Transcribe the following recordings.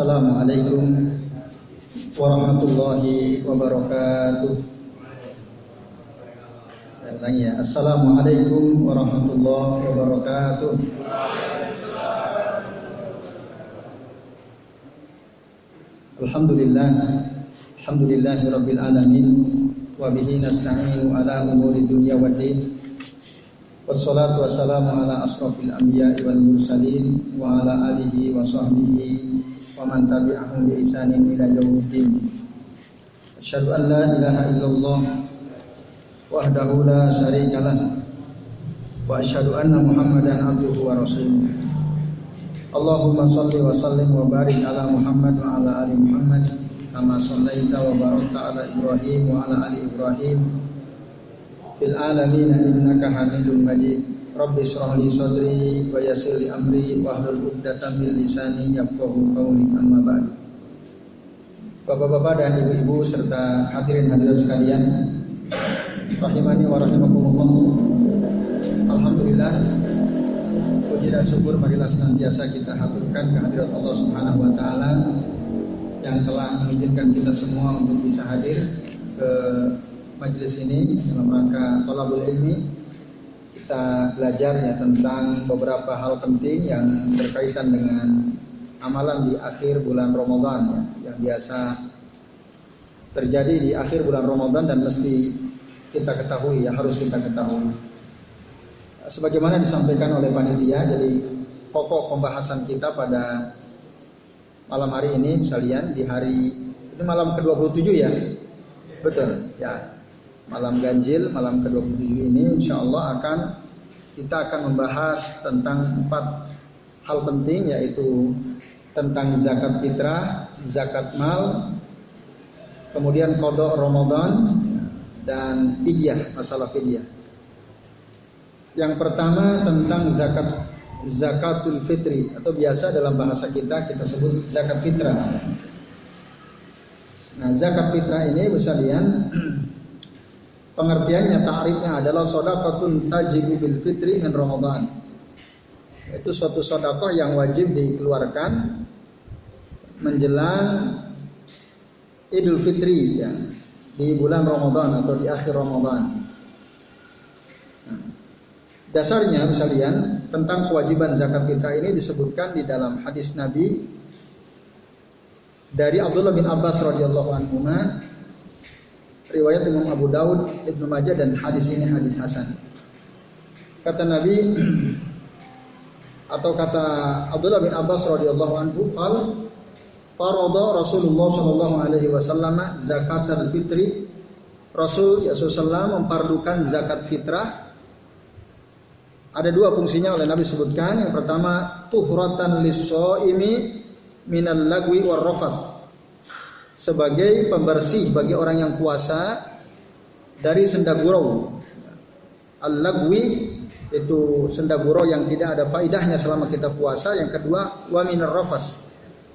Assalamualaikum warahmatullahi wabarakatuh. Saya ulangi ya. Assalamualaikum warahmatullahi wabarakatuh. Alhamdulillah. Alhamdulillahi rabbil alamin wa bihi nasta'inu ala umuri dunya waddin. Wassalatu wassalamu ala asrafil anbiya'i wal mursalin wa ala alihi wa sahbihi wa man tabi'ahum bi ihsanin ila yaumiddin. Asyhadu wahdahu la wa asyhadu Muhammadan abduhu wa rasuluh. Allahumma salli wa sallim wa barik ala Muhammad wa ala ali Muhammad kama sallaita wa Ibrahim wa ala ali Rabbi shrah li sadri wa yassir li amri wa hlul 'uqdatam min lisani yafqahu qawli amma ba'd. Bapak-bapak dan ibu-ibu serta hadirin hadirat sekalian, rahimani wa rahimakumullah. Alhamdulillah puji dan syukur marilah senantiasa kita haturkan kehadirat Allah Subhanahu wa taala yang telah mengizinkan kita semua untuk bisa hadir ke majelis ini dalam rangka tolabul ilmi kita belajar ya tentang beberapa hal penting yang berkaitan dengan amalan di akhir bulan Ramadan ya, yang biasa terjadi di akhir bulan Ramadan dan mesti kita ketahui ya harus kita ketahui. Sebagaimana disampaikan oleh panitia jadi pokok pembahasan kita pada malam hari ini sekalian di hari ini malam ke-27 ya? Betul ya. Malam ganjil malam ke-27 ini insya Allah akan kita akan membahas tentang empat hal penting yaitu tentang zakat fitrah zakat mal kemudian kodok Ramadan dan fidyah masalah fidyah yang pertama tentang zakat zakatul fitri atau biasa dalam bahasa kita kita sebut zakat fitrah. Nah, zakat fitrah ini sekalian pengertiannya ta'rifnya adalah shadaqatun tajibu bil fitri min Ramadan. Itu suatu sedekah yang wajib dikeluarkan menjelang Idul Fitri ya, di bulan Ramadan atau di akhir Ramadan. Dasarnya misalnya tentang kewajiban zakat fitrah ini disebutkan di dalam hadis Nabi dari Abdullah bin Abbas radhiyallahu anhu riwayat Imam Abu Daud, Ibnu Majah dan hadis ini hadis hasan. Kata Nabi atau kata Abdullah bin Abbas radhiyallahu anhu qal farada Rasulullah sallallahu alaihi wasallam zakat al-fitri Rasul ya mempardukan zakat fitrah ada dua fungsinya oleh Nabi sebutkan. Yang pertama, tuhratan lis-shaimi minal lagwi war rafas. Sebagai pembersih bagi orang yang puasa dari senda gurau. Al-lagwi itu senda gurau yang tidak ada faidahnya selama kita puasa. Yang kedua, wa minar rafas.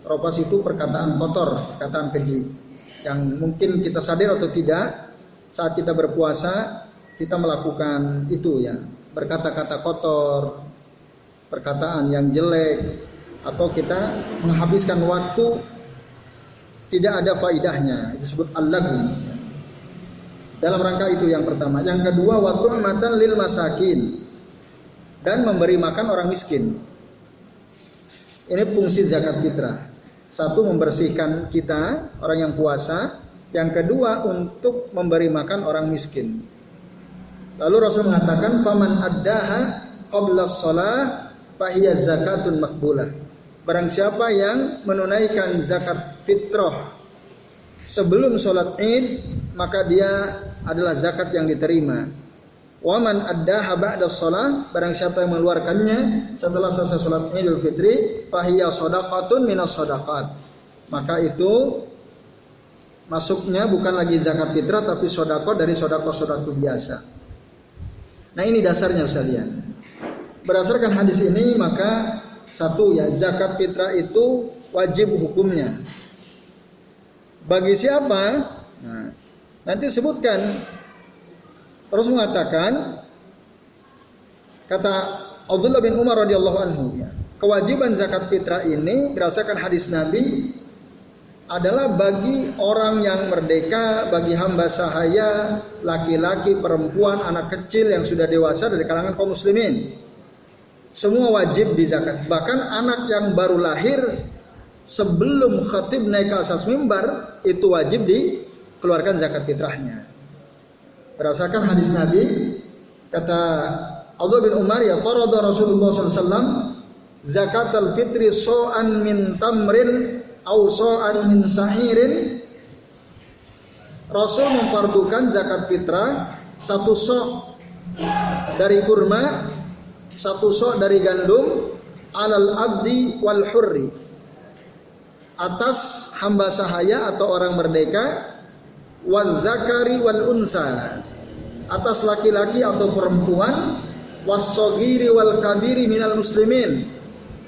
Rafas itu perkataan kotor, perkataan keji. Yang mungkin kita sadar atau tidak saat kita berpuasa kita melakukan itu ya berkata-kata kotor, perkataan yang jelek, atau kita menghabiskan waktu tidak ada faidahnya. Itu disebut al-lagu. Dalam rangka itu yang pertama. Yang kedua, waktu matan lil masakin dan memberi makan orang miskin. Ini fungsi zakat fitrah. Satu membersihkan kita orang yang puasa. Yang kedua untuk memberi makan orang miskin. Lalu Rasul mengatakan faman addaha qabla shalah fahiya zakatun makbulah. Barang siapa yang menunaikan zakat fitrah sebelum sholat id maka dia adalah zakat yang diterima. Waman addaha ba'da shalah barang siapa yang mengeluarkannya setelah selesai sholat Idul Fitri fahiya shadaqatun minas shadaqat. Maka itu masuknya bukan lagi zakat fitrah tapi sodako dari sodako-sodako biasa. Nah ini dasarnya sekalian. Berdasarkan hadis ini maka satu ya zakat fitrah itu wajib hukumnya. Bagi siapa? Nah, nanti sebutkan. Terus mengatakan kata Abdullah bin Umar radhiyallahu anhu ya. kewajiban zakat fitrah ini berdasarkan hadis Nabi adalah bagi orang yang merdeka, bagi hamba sahaya, laki-laki, perempuan, anak kecil yang sudah dewasa dari kalangan kaum muslimin. Semua wajib di zakat. Bahkan anak yang baru lahir sebelum khatib naik ke atas mimbar itu wajib dikeluarkan zakat fitrahnya. Berdasarkan hadis Nabi kata Abdullah bin Umar ya farada Rasulullah SAW zakat al-fitri so'an min tamrin au so'an min sahirin Rasul memfardukan zakat fitrah satu sok dari kurma, satu sok dari gandum, alal abdi wal hurri. Atas hamba sahaya atau orang merdeka, wal zakari wal unsa. Atas laki-laki atau perempuan, wasogiri wal kabiri minal muslimin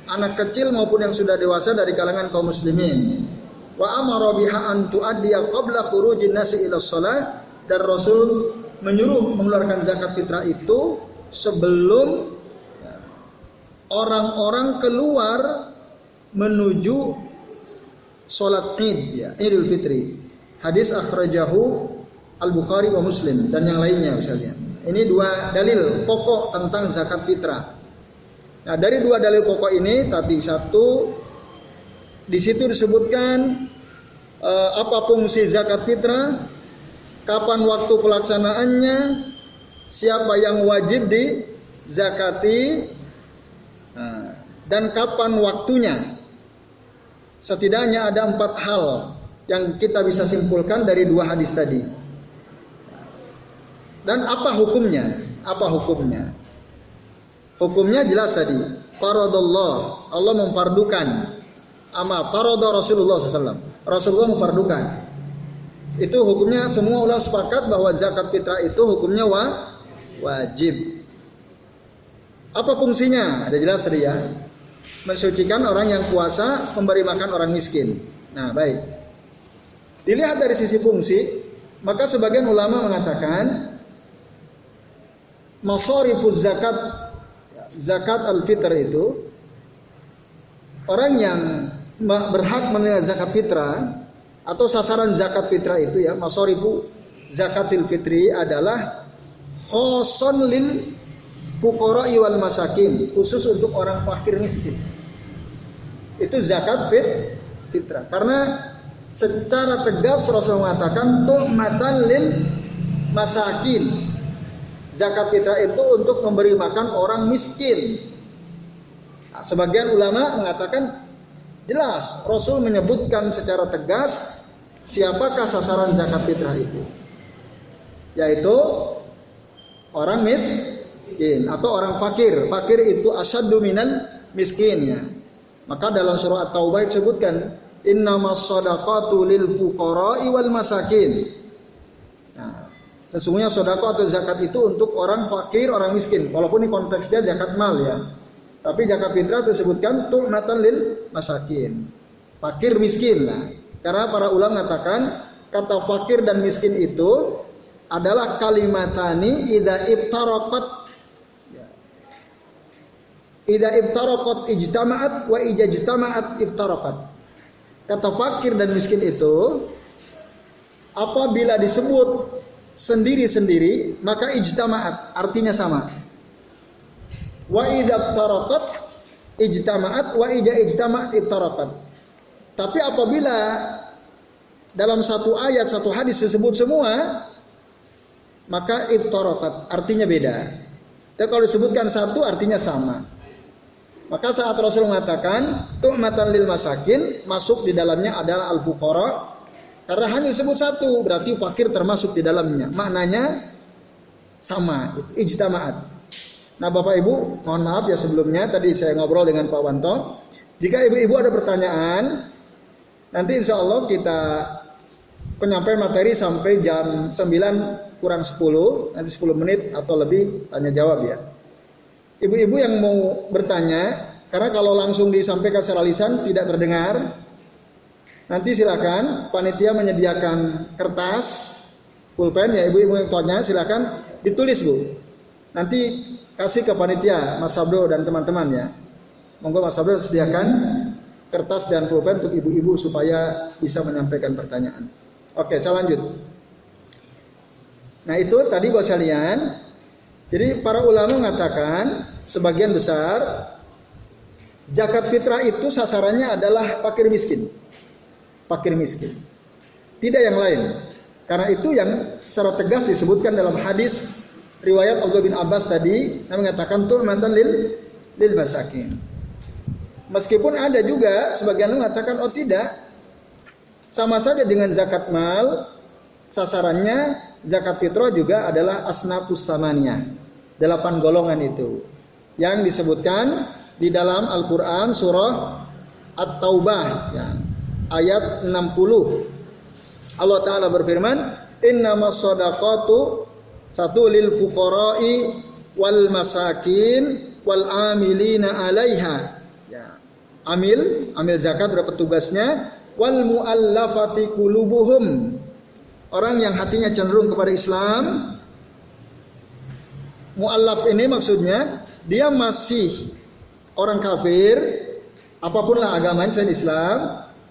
anak kecil maupun yang sudah dewasa dari kalangan kaum muslimin. Wa amara biha an tuaddiya qabla khurujin nasi ila shalah dan Rasul menyuruh mengeluarkan zakat fitrah itu sebelum orang-orang keluar menuju sholat id ya idul fitri. Hadis akhrajahu al bukhari wa muslim dan yang lainnya misalnya. Ini dua dalil pokok tentang zakat fitrah. Nah, dari dua dalil pokok ini tadi satu di situ disebutkan uh, apa fungsi zakat fitrah, kapan waktu pelaksanaannya, siapa yang wajib di zakati, dan kapan waktunya. Setidaknya ada empat hal yang kita bisa simpulkan dari dua hadis tadi. Dan apa hukumnya? Apa hukumnya? Hukumnya jelas tadi. Faradallah. Allah memfardukan. Ama farada Rasulullah SAW. Rasulullah memfardukan. Itu hukumnya semua ulama sepakat bahwa zakat fitrah itu hukumnya wa, wajib. Apa fungsinya? Ada jelas tadi ya. Mensucikan orang yang puasa, memberi makan orang miskin. Nah, baik. Dilihat dari sisi fungsi, maka sebagian ulama mengatakan masorifuz zakat zakat al-fitr itu orang yang berhak menerima zakat fitrah atau sasaran zakat fitrah itu ya masorifu zakatil fitri adalah khoson lil fukara wal masakin khusus untuk orang fakir miskin itu zakat fit fitrah karena secara tegas Rasul mengatakan tuhmatan lil masakin zakat fitrah itu untuk memberi makan orang miskin. Nah, sebagian ulama mengatakan jelas Rasul menyebutkan secara tegas siapakah sasaran zakat fitrah itu. Yaitu orang miskin atau orang fakir. Fakir itu asyaddu minal miskinnya. Maka dalam surah At-Taubah disebutkan innamas sadaqatu lil fuqara'i wal masakin. Sesungguhnya sodako atau zakat itu untuk orang fakir, orang miskin. Walaupun ini konteksnya zakat mal ya. Tapi zakat fitrah disebutkan tu'natan lil masakin. Fakir miskin lah. Karena para ulama mengatakan kata fakir dan miskin itu adalah kalimatani ida ibtaraqat ida ibtaraqat ijtama'at wa ija ijtama'at ibtaraqat. Kata fakir dan miskin itu apabila disebut sendiri-sendiri maka ijtama'at artinya sama. Wa idza taraqat ijtama'at wa idza ijtama'at ittarakat. Tapi apabila dalam satu ayat satu hadis disebut semua maka ittarakat artinya beda. Tapi kalau disebutkan satu artinya sama. Maka saat Rasul mengatakan tu'matan lil masakin masuk di dalamnya adalah al fuqara karena hanya disebut satu, berarti fakir termasuk di dalamnya. Maknanya sama, ijtama'at. Nah Bapak Ibu, mohon maaf ya sebelumnya, tadi saya ngobrol dengan Pak Wanto. Jika ibu-ibu ada pertanyaan, nanti insya Allah kita penyampaian materi sampai jam 9 kurang 10, nanti 10 menit atau lebih tanya jawab ya. Ibu-ibu yang mau bertanya, karena kalau langsung disampaikan secara lisan tidak terdengar, Nanti silakan panitia menyediakan kertas pulpen ya ibu-ibu yang tanya silakan ditulis bu. Nanti kasih ke panitia Mas Sabdo dan teman-teman ya. Monggo Mas Abdul sediakan kertas dan pulpen untuk ibu-ibu supaya bisa menyampaikan pertanyaan. Oke, saya lanjut. Nah itu tadi buat kalian. Jadi para ulama mengatakan sebagian besar zakat fitrah itu sasarannya adalah fakir miskin. Fakir miskin. Tidak yang lain. Karena itu yang secara tegas disebutkan dalam hadis riwayat Abdullah bin Abbas tadi yang mengatakan mantan lil lil masakin. Meskipun ada juga sebagian mengatakan oh tidak sama saja dengan zakat mal sasarannya zakat fitrah juga adalah asnafus samania delapan golongan itu yang disebutkan di dalam Al-Qur'an surah At-Taubah ya, ayat 60 Allah Ta'ala berfirman, Innama sadaqatu satu lil fuqara'i wal masakin wal amilina alaiha. Ya. Amil, amil zakat berapa tugasnya? Wal muallafati kulubuhum. Orang yang hatinya cenderung kepada Islam. Muallaf ini maksudnya dia masih orang kafir, apa pun lah agamanya selain Islam,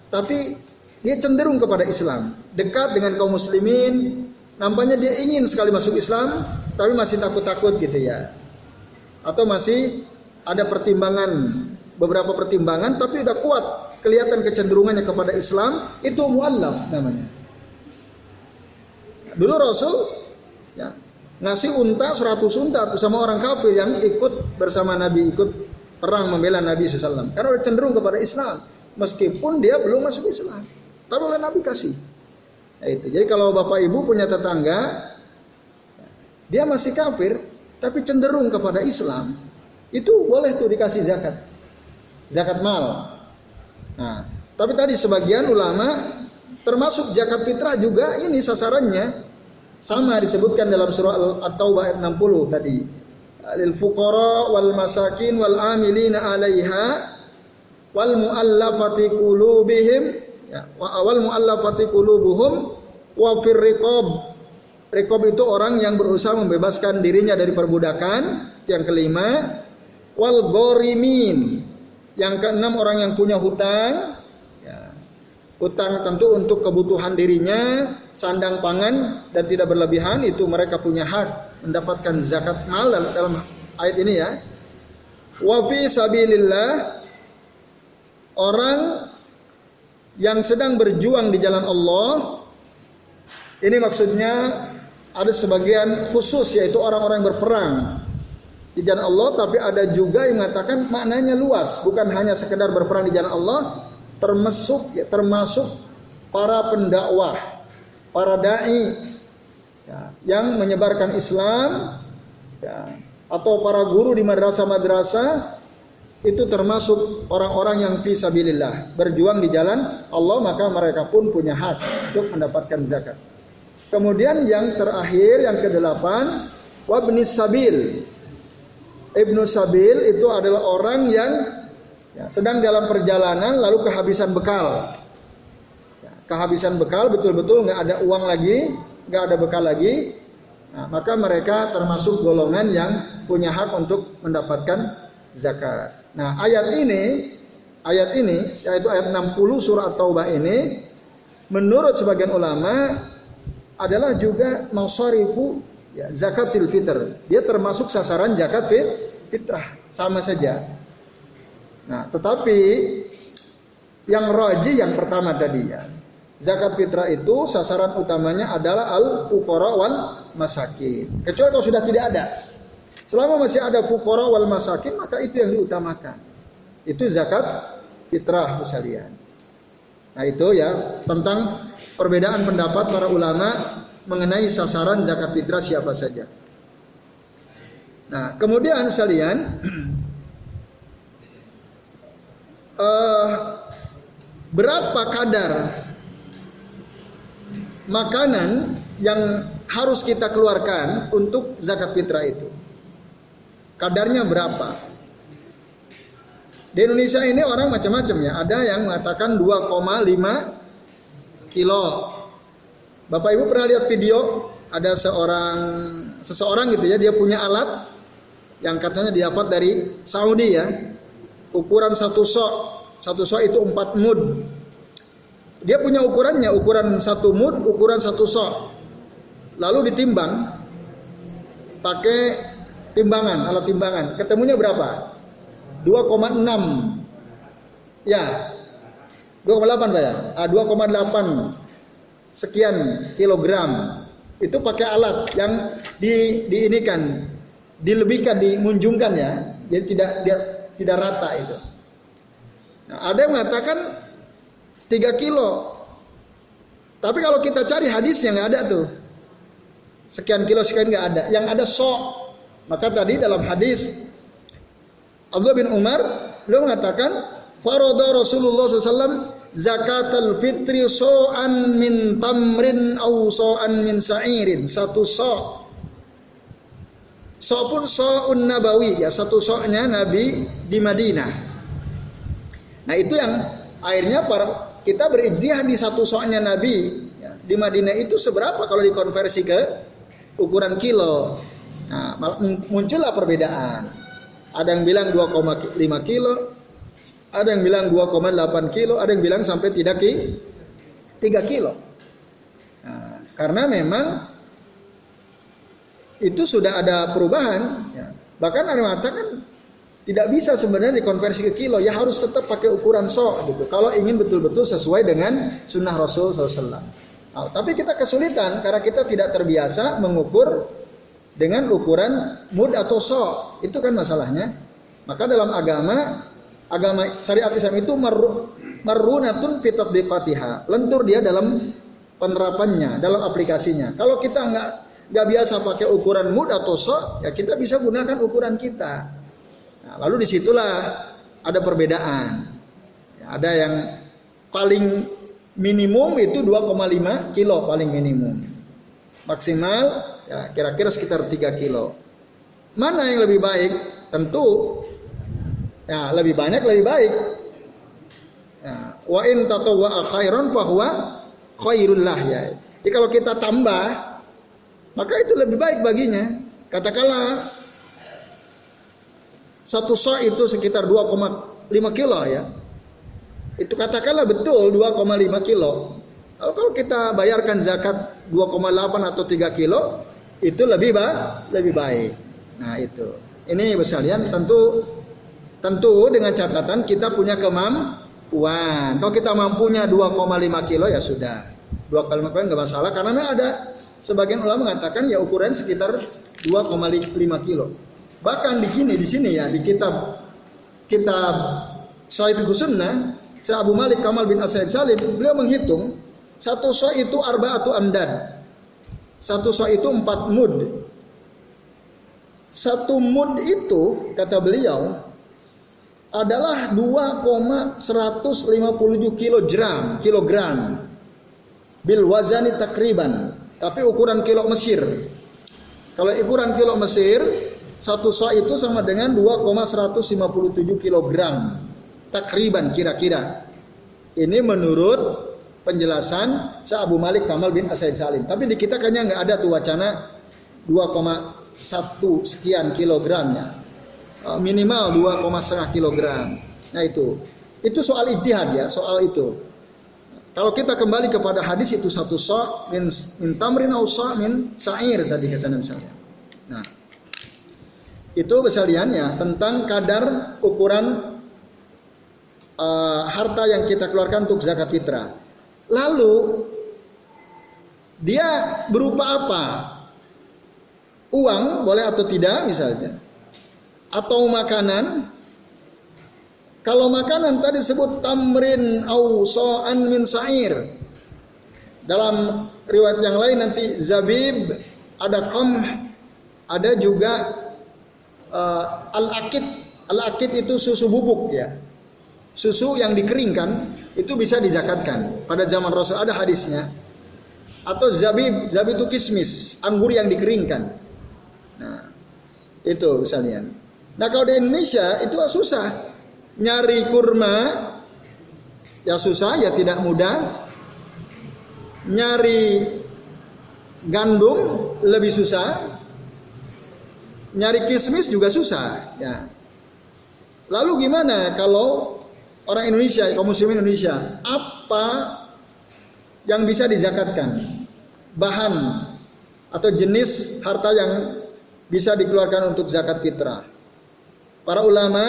tapi dia cenderung kepada Islam, dekat dengan kaum muslimin, nampaknya dia ingin sekali masuk Islam, tapi masih takut-takut gitu ya. Atau masih ada pertimbangan, beberapa pertimbangan, tapi udah kuat kelihatan kecenderungannya kepada Islam, itu muallaf namanya. Dulu Rasul ya, ngasih unta 100 unta sama orang kafir yang ikut bersama Nabi ikut perang membela Nabi SAW. Karena cenderung kepada Islam, meskipun dia belum masuk Islam. Tapi oleh Nabi kasih. Nah, itu. Jadi kalau bapak ibu punya tetangga, dia masih kafir, tapi cenderung kepada Islam, itu boleh tuh dikasih zakat, zakat mal. Nah, tapi tadi sebagian ulama, termasuk zakat fitrah juga ini sasarannya sama disebutkan dalam surah At-Taubah ayat 60 tadi. Lil fuqara wal masakin wal amilina 'alaiha wal muallafati qulubihim Ya, wa awal muallafati qulubuhum wa fir riqab. Riqab itu orang yang berusaha membebaskan dirinya dari perbudakan. Yang kelima, wal gorimin. Yang keenam orang yang punya hutang. Hutang tentu untuk kebutuhan dirinya, sandang pangan dan tidak berlebihan itu mereka punya hak mendapatkan zakat mal dalam ayat ini ya. Wa fi sabilillah orang yang sedang berjuang di jalan Allah ini maksudnya ada sebagian khusus yaitu orang-orang berperang di jalan Allah tapi ada juga yang mengatakan maknanya luas bukan hanya sekedar berperang di jalan Allah termasuk ya, termasuk para pendakwah para dai ya, yang menyebarkan Islam ya, atau para guru di madrasah-madrasah itu termasuk orang-orang yang fisabilillah berjuang di jalan Allah maka mereka pun punya hak untuk mendapatkan zakat. Kemudian yang terakhir yang kedelapan wabni sabil. Ibnu Sabil itu adalah orang yang ya, sedang dalam perjalanan lalu kehabisan bekal. Ya, kehabisan bekal betul-betul nggak ada uang lagi, nggak ada bekal lagi. Nah, maka mereka termasuk golongan yang punya hak untuk mendapatkan zakat. Nah, ayat ini, ayat ini, yaitu ayat 60 surah Taubah ini, menurut sebagian ulama adalah juga masarifu ya, zakatil fitr. Dia termasuk sasaran zakat fitrah, sama saja. Nah, tetapi yang roji yang pertama tadi ya. Zakat fitrah itu sasaran utamanya adalah al-fuqara wal masakin. Kecuali kalau sudah tidak ada. Selama masih ada fukara wal masakin maka itu yang diutamakan. Itu zakat fitrah sekalian. Nah itu ya tentang perbedaan pendapat para ulama mengenai sasaran zakat fitrah siapa saja. Nah kemudian sekalian uh, berapa kadar makanan yang harus kita keluarkan untuk zakat fitrah itu? Kadarnya berapa? Di Indonesia ini orang macam-macam ya. Ada yang mengatakan 2,5 kilo. Bapak Ibu pernah lihat video ada seorang seseorang gitu ya, dia punya alat yang katanya didapat dari Saudi ya. Ukuran satu sok, satu sok itu empat mud. Dia punya ukurannya, ukuran satu mud, ukuran satu sok. Lalu ditimbang pakai timbangan, alat timbangan. Ketemunya berapa? 2,6. Ya. 2,8 Pak ya? Ah, 2,8 sekian kilogram. Itu pakai alat yang di, ini kan dilebihkan, dimunjungkan ya. Jadi tidak dia, tidak rata itu. Nah, ada yang mengatakan 3 kilo. Tapi kalau kita cari hadis yang ada tuh. Sekian kilo sekian nggak ada. Yang ada sok. Maka tadi dalam hadis Abdullah bin Umar beliau mengatakan Faroda Rasulullah SAW zakatul fitri so'an min tamrin au so'an min sa'irin. Satu so' So pun so'un nabawi ya satu so'nya Nabi di Madinah. Nah itu yang akhirnya para kita berijtihad di satu so'nya Nabi ya, di Madinah itu seberapa kalau dikonversi ke ukuran kilo. Nah, muncullah perbedaan. Ada yang bilang 2,5 kilo, ada yang bilang 2,8 kilo, ada yang bilang sampai tidak ki 3 kilo. Nah, karena memang itu sudah ada perubahan. Ya. Bahkan ada yang mengatakan tidak bisa sebenarnya dikonversi ke kilo, ya harus tetap pakai ukuran so gitu. Kalau ingin betul-betul sesuai dengan sunnah Rasul SAW. Nah, tapi kita kesulitan karena kita tidak terbiasa mengukur dengan ukuran mud atau so. Itu kan masalahnya. Maka dalam agama agama syariat Islam itu maru, marunatun fitat. Lentur dia dalam penerapannya, dalam aplikasinya. Kalau kita nggak nggak biasa pakai ukuran mud atau so, ya kita bisa gunakan ukuran kita. Nah, lalu di situlah ada perbedaan. Ya, ada yang paling minimum itu 2,5 kilo paling minimum. Maksimal ya kira-kira sekitar 3 kilo. Mana yang lebih baik? Tentu ya lebih banyak lebih baik. Ya, wa in tatawwa khairan bahwa khairul lah ya. Jadi kalau kita tambah maka itu lebih baik baginya. Katakanlah satu so itu sekitar 2,5 kilo ya. Itu katakanlah betul 2,5 kilo. Lalu kalau kita bayarkan zakat 2,8 atau 3 kilo, itu lebih ba lebih baik. Nah itu. Ini besalian tentu tentu dengan catatan kita punya kemampuan. Kalau kita mampunya 2,5 kilo ya sudah. 2,5 kilo nggak masalah karena ada Sebagian ulama mengatakan ya ukuran sekitar 2,5 kilo. Bahkan di sini di sini ya di kitab kitab Sahih Sunnah, Syekh Abu Malik Kamal bin Asaid Salim, beliau menghitung satu so itu arba'atu amdad. Satu so itu empat mud. Satu mud itu kata beliau adalah 2,157 kilogram kilogram bil wazani takriban tapi ukuran kilo Mesir. Kalau ukuran kilo Mesir, satu sa itu sama dengan 2,157 kilogram. Takriban kira-kira. Ini menurut penjelasan Sa Abu Malik Kamal bin Asaid Salim. Tapi di kita kayaknya nggak ada tuh wacana 2,1 sekian kilogramnya. Eh, minimal 2,5 kilogram. Nah itu. Itu soal ijtihad ya, soal itu. Kalau kita kembali kepada hadis itu satu sa min, min tamrin au sa min sa'ir tadi kata Nabi. Nah, itu besalian ya tentang kadar ukuran uh, harta yang kita keluarkan untuk zakat fitrah. Lalu dia berupa apa? Uang boleh atau tidak misalnya? Atau makanan kalau makanan tadi sebut tamrin au so'an min sa'ir. Dalam riwayat yang lain nanti zabib, ada qamh, ada juga uh, al-akid. Al-akid itu susu bubuk ya. Susu yang dikeringkan itu bisa dizakatkan. Pada zaman Rasul ada hadisnya. Atau zabib, zabib itu kismis, anggur yang dikeringkan. Nah, itu misalnya. Nah kalau di Indonesia itu susah nyari kurma ya susah ya tidak mudah. Nyari gandum lebih susah. Nyari kismis juga susah ya. Lalu gimana kalau orang Indonesia, kaum muslimin Indonesia, apa yang bisa dizakatkan? Bahan atau jenis harta yang bisa dikeluarkan untuk zakat fitrah. Para ulama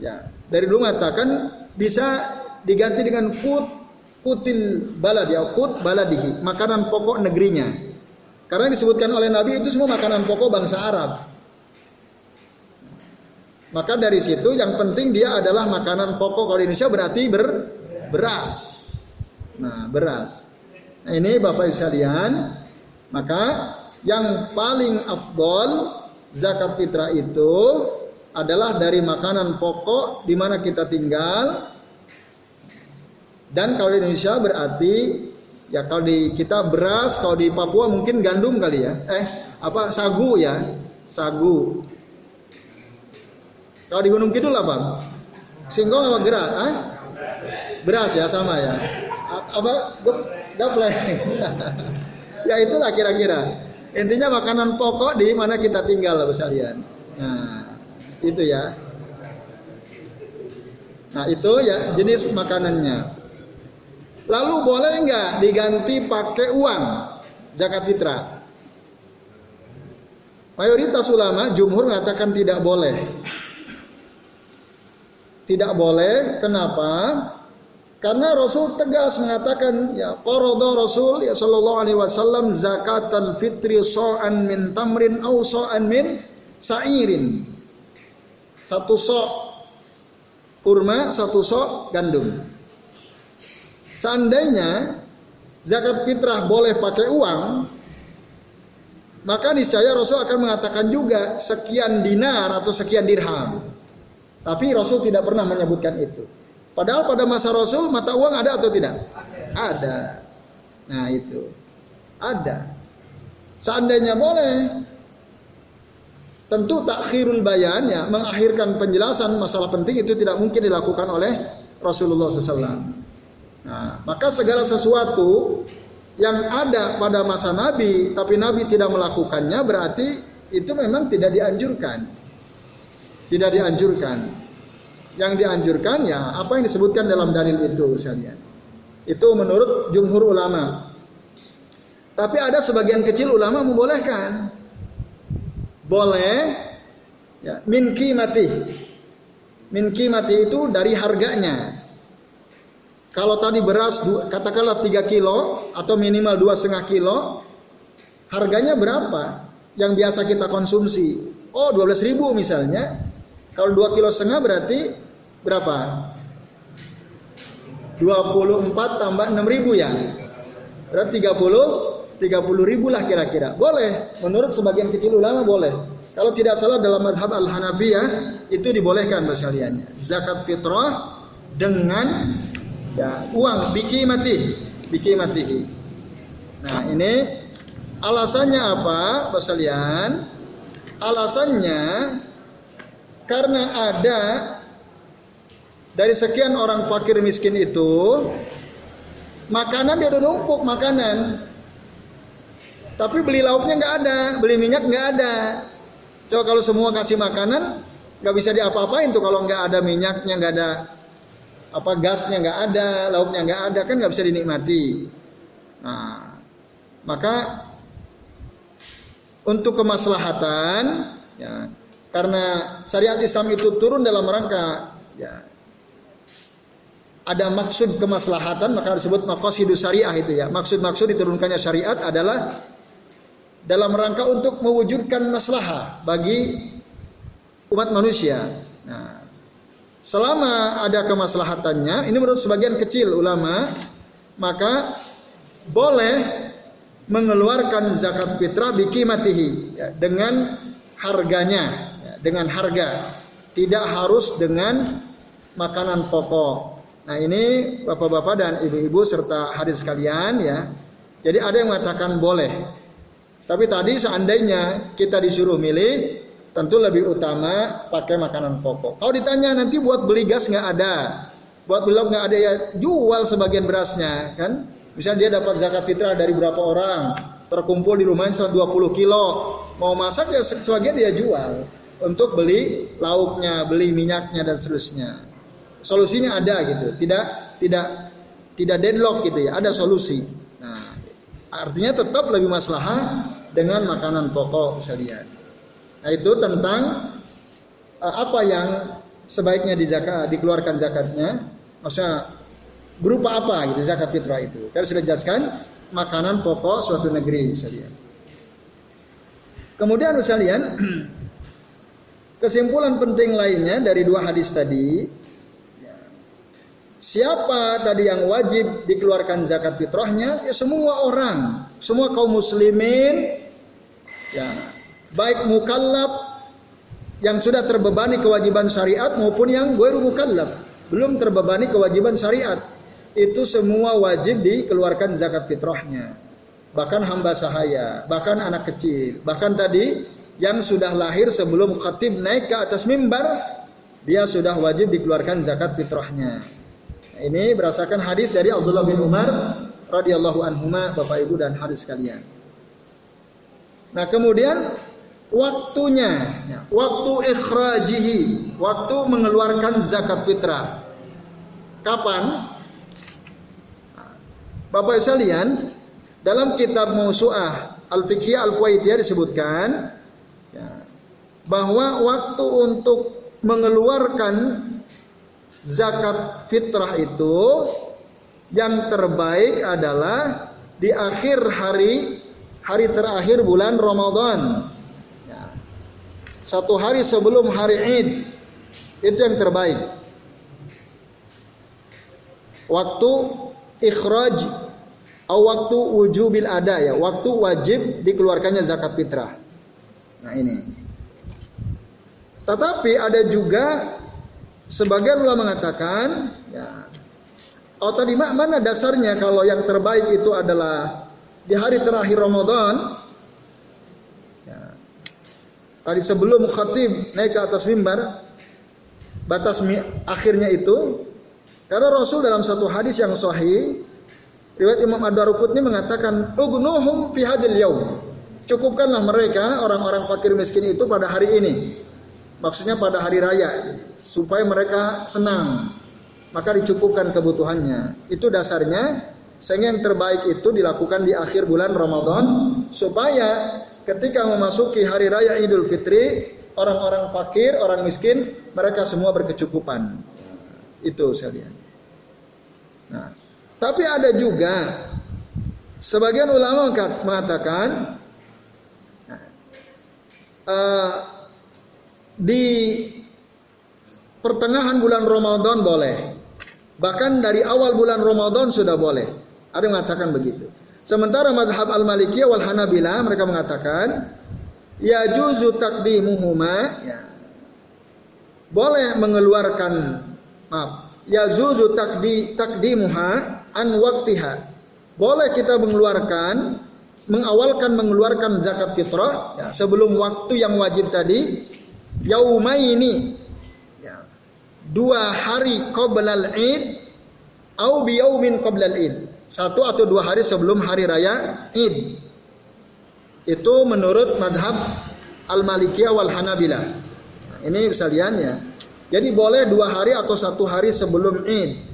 ya dari dulu mengatakan bisa diganti dengan kut kutil balad ya kut baladihi makanan pokok negerinya. Karena disebutkan oleh Nabi itu semua makanan pokok bangsa Arab. Maka dari situ yang penting dia adalah makanan pokok kalau di Indonesia berarti ber, beras. Nah, beras. Nah, ini Bapak Ibu sekalian, maka yang paling afdol zakat fitrah itu adalah dari makanan pokok di mana kita tinggal. Dan kalau di Indonesia berarti ya kalau di kita beras, kalau di Papua mungkin gandum kali ya. Eh, apa sagu ya? Sagu. Kalau di Gunung Kidul apa? Singkong apa gerak? Ah? Beras ya sama ya. Apa? Gaplek. ya itulah kira-kira. Intinya makanan pokok di mana kita tinggal lah sekalian. Nah, itu ya. Nah, itu ya jenis makanannya. Lalu boleh nggak diganti pakai uang zakat fitrah? Mayoritas ulama jumhur mengatakan tidak boleh. Tidak boleh. Kenapa? Karena Rasul tegas mengatakan ya qarada Rasul ya sallallahu alaihi wasallam zakatan fitri so'an min tamrin au so'an min sa'irin. Satu sok kurma, satu sok gandum. Seandainya zakat fitrah boleh pakai uang, maka niscaya Rasul akan mengatakan juga sekian dinar atau sekian dirham. Tapi Rasul tidak pernah menyebutkan itu. Padahal pada masa Rasul mata uang ada atau tidak? Ada. Nah itu. Ada. Seandainya boleh. Tentu takhirul bayan ya, mengakhirkan penjelasan masalah penting itu tidak mungkin dilakukan oleh Rasulullah SAW. Nah, maka segala sesuatu yang ada pada masa Nabi, tapi Nabi tidak melakukannya, berarti itu memang tidak dianjurkan. Tidak dianjurkan yang dianjurkan ya apa yang disebutkan dalam dalil itu sekalian. Itu menurut jumhur ulama. Tapi ada sebagian kecil ulama membolehkan. Boleh ya, min kimati. Min kimati itu dari harganya. Kalau tadi beras katakanlah 3 kilo atau minimal dua setengah kilo, harganya berapa? Yang biasa kita konsumsi. Oh 12 ribu misalnya. Kalau 2 kilo setengah berarti berapa? 24 tambah 6 ribu ya. Berarti 30 30 ribu lah kira-kira. Boleh. Menurut sebagian kecil ulama boleh. Kalau tidak salah dalam madhab al-Hanafiyah itu dibolehkan sekalian. Zakat fitrah dengan ya, uang biki mati, biki mati. Nah ini alasannya apa, sekalian? Alasannya karena ada dari sekian orang fakir miskin itu makanan dia udah numpuk makanan tapi beli lauknya nggak ada beli minyak nggak ada coba kalau semua kasih makanan nggak bisa diapa-apain tuh kalau nggak ada minyaknya nggak ada apa gasnya nggak ada lauknya nggak ada kan nggak bisa dinikmati nah maka untuk kemaslahatan ya karena syariat Islam itu turun dalam rangka ya ada maksud kemaslahatan maka disebut maqasidus syariah itu ya. Maksud-maksud diturunkannya syariat adalah dalam rangka untuk mewujudkan maslahah bagi umat manusia. Nah, selama ada kemaslahatannya, ini menurut sebagian kecil ulama, maka boleh mengeluarkan zakat fitrah bikimatihi ya, dengan harganya, ya, dengan harga, tidak harus dengan makanan pokok. Nah ini bapak-bapak dan ibu-ibu serta hadis sekalian ya. Jadi ada yang mengatakan boleh. Tapi tadi seandainya kita disuruh milih, tentu lebih utama pakai makanan pokok. Kalau ditanya nanti buat beli gas nggak ada, buat beli nggak ada ya jual sebagian berasnya kan. Misalnya dia dapat zakat fitrah dari berapa orang, terkumpul di rumahnya 20 kilo, mau masak ya sebagian dia jual. untuk beli lauknya, beli minyaknya dan seterusnya. Solusinya ada gitu, tidak tidak tidak deadlock gitu ya, ada solusi. Nah, artinya tetap lebih maslahah dengan makanan pokok sekalian. Nah, itu tentang uh, apa yang sebaiknya di zakat, dikeluarkan zakatnya. Maksudnya berupa apa gitu zakat fitrah itu. Kita sudah jelaskan makanan pokok suatu negeri misalnya. Kemudian misalnya kesimpulan penting lainnya dari dua hadis tadi ya, Siapa tadi yang wajib dikeluarkan zakat fitrahnya? Ya semua orang, semua kaum muslimin, ya baik mukallaf yang sudah terbebani kewajiban syariat maupun yang gue mukallaf belum terbebani kewajiban syariat. Itu semua wajib dikeluarkan zakat fitrahnya bahkan hamba sahaya, bahkan anak kecil, bahkan tadi yang sudah lahir sebelum khatib naik ke atas mimbar, dia sudah wajib dikeluarkan zakat fitrahnya. Ini berdasarkan hadis dari Abdullah bin Umar radhiyallahu anhuma Bapak Ibu dan hadis sekalian. Nah, kemudian waktunya, ya, waktu ikhrajihi, waktu mengeluarkan zakat fitrah. Kapan? Bapak Ibu sekalian, dalam kitab Mausu'ah Al-Fiqhiyah Al-Kuwaitiyah disebutkan ya, bahwa waktu untuk mengeluarkan zakat fitrah itu yang terbaik adalah di akhir hari hari terakhir bulan Ramadan. Ya. Satu hari sebelum hari Id itu yang terbaik. Waktu ikhraj waktu wujubil ada ya, waktu wajib dikeluarkannya zakat fitrah. Nah ini. Tetapi ada juga sebagian ulama mengatakan, ya, oh tadi mana dasarnya kalau yang terbaik itu adalah di hari terakhir Ramadan. Ya. Tadi sebelum khatib naik ke atas mimbar, batas akhirnya itu, karena Rasul dalam satu hadis yang sahih Riwayat Imam Ad-Daruqutni mengatakan, "Ugnuhum fi hadil yaum." Cukupkanlah mereka orang-orang fakir miskin itu pada hari ini. Maksudnya pada hari raya supaya mereka senang. Maka dicukupkan kebutuhannya. Itu dasarnya sehingga yang terbaik itu dilakukan di akhir bulan Ramadan supaya ketika memasuki hari raya Idul Fitri orang-orang fakir, orang miskin mereka semua berkecukupan. Itu saya lihat. Nah, tapi ada juga sebagian ulama mengatakan uh, di pertengahan bulan Ramadan boleh. Bahkan dari awal bulan Ramadan sudah boleh. Ada yang mengatakan begitu. Sementara madhab al-Malikiyah wal Hanabila mereka mengatakan ya juzu takdimuhuma ya. Boleh mengeluarkan maaf ya juzu takdi takdimuha an waktiha. Boleh kita mengeluarkan mengawalkan mengeluarkan zakat fitrah ya, sebelum waktu yang wajib tadi yaumaini ya, dua hari qoblal id au biyaumin qoblal id satu atau dua hari sebelum hari raya id itu menurut madhab al malikiyah wal hanabila nah, ini sekalian ya jadi boleh dua hari atau satu hari sebelum id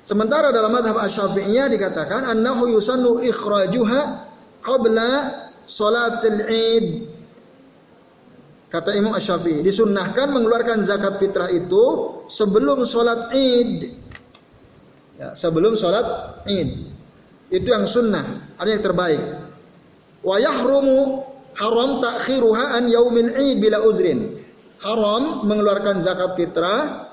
Sementara dalam madhab asyafi'iyah dikatakan annahu yusannu ikhrajuha qabla salatil id. Kata Imam Asyafi'i, disunnahkan mengeluarkan zakat fitrah itu sebelum sholat id. Ya, sebelum sholat id. Itu yang sunnah, ada yang terbaik. Wa yahrumu haram takhiruha an yaumil id bila udrin. Haram mengeluarkan zakat fitrah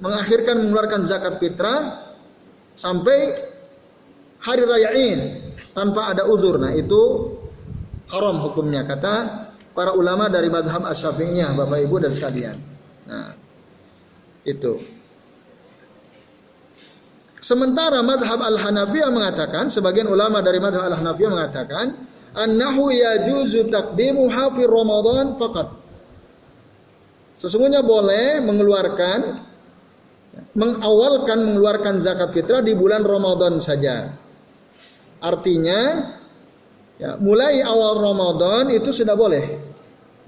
mengakhirkan mengeluarkan zakat fitrah sampai hari raya Id tanpa ada uzur. Nah, itu haram hukumnya kata para ulama dari madhab asy-syafi'iyah, Bapak Ibu dan sekalian. Nah, itu. Sementara madhab al-Hanafiyah mengatakan, sebagian ulama dari madhab al-Hanafiyah mengatakan, annahu yajuzu taqdimuha fi Ramadan faqat. Sesungguhnya boleh mengeluarkan mengawalkan mengeluarkan zakat fitrah di bulan Ramadan saja. Artinya ya, mulai awal Ramadan itu sudah boleh.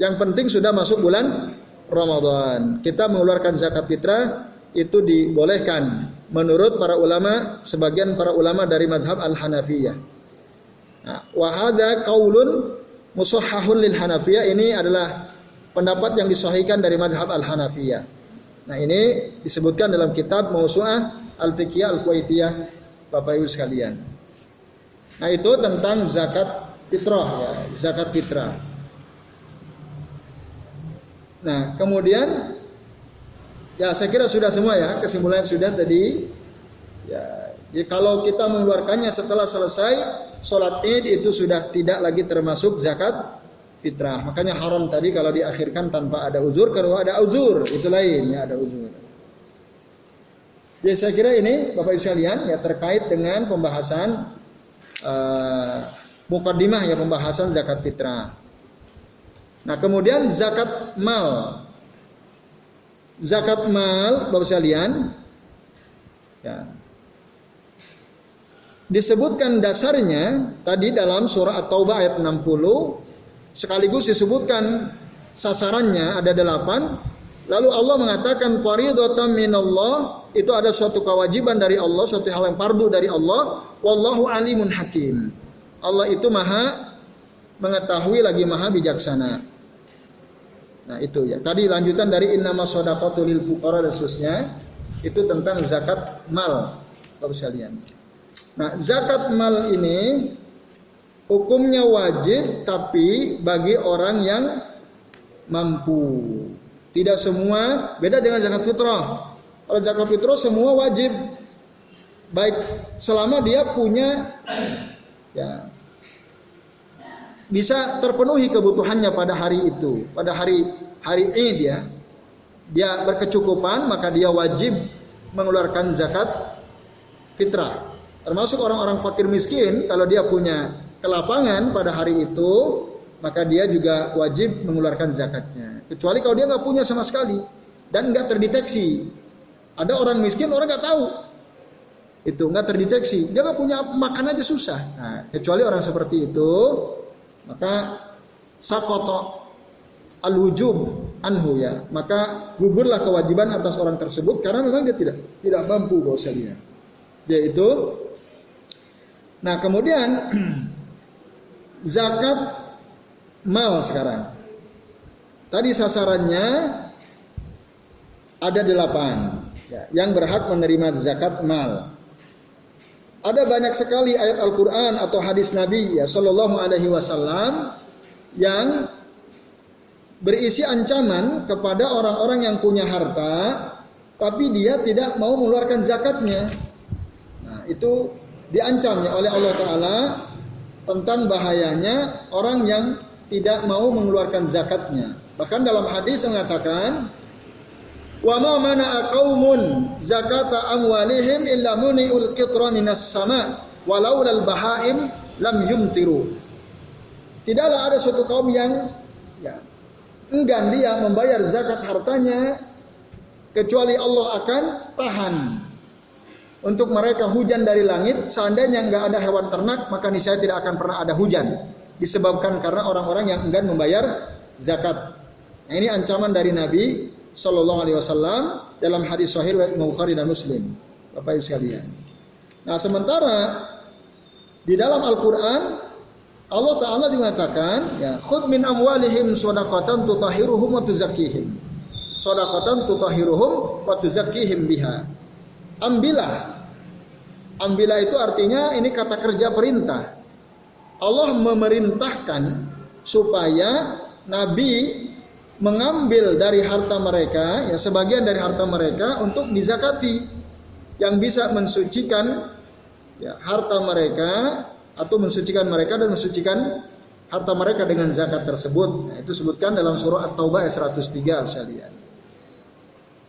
Yang penting sudah masuk bulan Ramadan. Kita mengeluarkan zakat fitrah itu dibolehkan menurut para ulama, sebagian para ulama dari madhab Al-Hanafiyah. Nah, wahada kaulun musahhahun lil Hanafiyah ini adalah pendapat yang disahihkan dari madhab Al-Hanafiyah. Nah ini disebutkan dalam kitab Mausu'ah Al-Fiqhiyah Al-Kuwaitiyah Bapak Ibu sekalian. Nah itu tentang zakat fitrah ya, zakat fitrah. Nah, kemudian ya saya kira sudah semua ya, kesimpulan sudah tadi. Ya, jadi kalau kita mengeluarkannya setelah selesai sholat id itu sudah tidak lagi termasuk zakat fitrah. Makanya haram tadi kalau diakhirkan tanpa ada uzur, kalau ada uzur itu lain ya ada uzur. Jadi saya kira ini Bapak Ibu sekalian ya terkait dengan pembahasan uh, mukadimah ya pembahasan zakat fitrah. Nah kemudian zakat mal. Zakat mal, Bapak sekalian, ya, disebutkan dasarnya tadi dalam surah At-Taubah ayat 60 sekaligus disebutkan sasarannya ada delapan. Lalu Allah mengatakan faridatan minallah itu ada suatu kewajiban dari Allah suatu hal yang fardu dari Allah. Wallahu alimun hakim. Allah itu maha mengetahui lagi maha bijaksana Nah itu ya. Tadi lanjutan dari innama sodaqatu lil fuqara dan seterusnya itu tentang zakat mal, Bapak sekalian. Nah zakat mal ini hukumnya wajib tapi bagi orang yang mampu. Tidak semua beda dengan zakat fitrah. Kalau zakat fitrah semua wajib. Baik selama dia punya ya bisa terpenuhi kebutuhannya pada hari itu, pada hari hari ini dia dia berkecukupan maka dia wajib mengeluarkan zakat fitrah. Termasuk orang-orang fakir miskin kalau dia punya kelapangan pada hari itu maka dia juga wajib mengeluarkan zakatnya. Kecuali kalau dia nggak punya sama sekali dan nggak terdeteksi. Ada orang miskin orang nggak tahu itu nggak terdeteksi dia nggak punya makan aja susah. Nah, kecuali orang seperti itu maka sakoto al wujub anhu ya. Maka gugurlah kewajiban atas orang tersebut karena memang dia tidak tidak mampu bahwasanya. Yaitu nah kemudian zakat mal sekarang. Tadi sasarannya ada delapan ya, yang berhak menerima zakat mal ada banyak sekali ayat Al-Quran atau hadis Nabi ya Shallallahu Alaihi Wasallam yang berisi ancaman kepada orang-orang yang punya harta, tapi dia tidak mau mengeluarkan zakatnya. Nah, itu diancamnya oleh Allah Taala tentang bahayanya orang yang tidak mau mengeluarkan zakatnya. Bahkan dalam hadis mengatakan, Wa ma mana qaumun zakata amwalihim illa muni'ul qitra minas sama walau lal bahaim lam yumtiru. Tidaklah ada suatu kaum yang ya, enggan dia membayar zakat hartanya kecuali Allah akan tahan untuk mereka hujan dari langit. Seandainya nggak ada hewan ternak, maka niscaya tidak akan pernah ada hujan. Disebabkan karena orang-orang yang enggan membayar zakat. Nah, ini ancaman dari Nabi Shallallahu Alaihi Wasallam dalam hadis Sahih Bukhari dan Muslim. Bapak Ibu sekalian. Nah sementara di dalam Al-Quran Allah Taala mengatakan ya khud min amwalihim sodakatan tutahiruhum wa tuzakihim sodakatan tutahiruhum wa tuzakihim biha ambillah ambillah itu artinya ini kata kerja perintah Allah memerintahkan supaya Nabi mengambil dari harta mereka, ya sebagian dari harta mereka untuk dizakati yang bisa mensucikan ya, harta mereka atau mensucikan mereka dan mensucikan harta mereka dengan zakat tersebut. Nah, itu sebutkan dalam surah At-Taubah ayat 103 sekalian.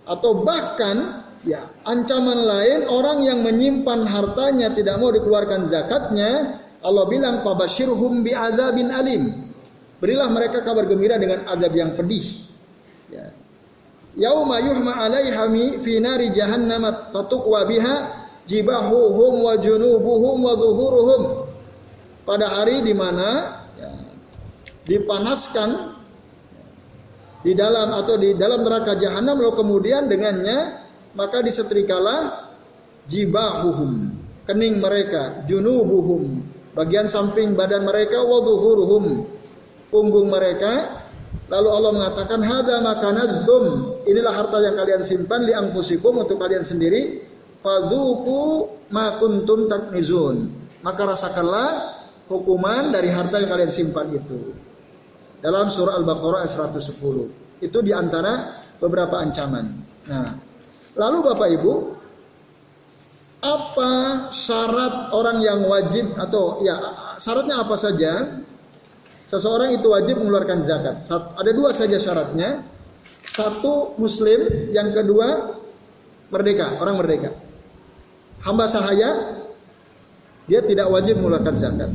Atau bahkan ya ancaman lain orang yang menyimpan hartanya tidak mau dikeluarkan zakatnya, Allah bilang pabashirhum bi'adzabin alim. Berilah mereka kabar gembira dengan adab yang pedih. Ya. Yauma yuhma 'alaiha fi nari jahannam fatuqwa biha jibahuhum wa junubuhum wa zuhuruhum. Pada hari di mana ya, dipanaskan di dalam atau di dalam neraka jahanam lalu kemudian dengannya maka disetrikalah jibahuhum kening mereka junubuhum bagian samping badan mereka wadhuhuruhum punggung mereka lalu Allah mengatakan hadza makanazum inilah harta yang kalian simpan li angfusikum untuk kalian sendiri fadzuku ma kuntum taknizun maka rasakanlah hukuman dari harta yang kalian simpan itu dalam surah Al-Baqarah ayat 110. Itu di antara beberapa ancaman. Nah, lalu Bapak Ibu, apa syarat orang yang wajib atau ya syaratnya apa saja? Seseorang itu wajib mengeluarkan zakat. Ada dua saja syaratnya. Satu muslim, yang kedua merdeka, orang merdeka. Hamba sahaya dia tidak wajib mengeluarkan zakat.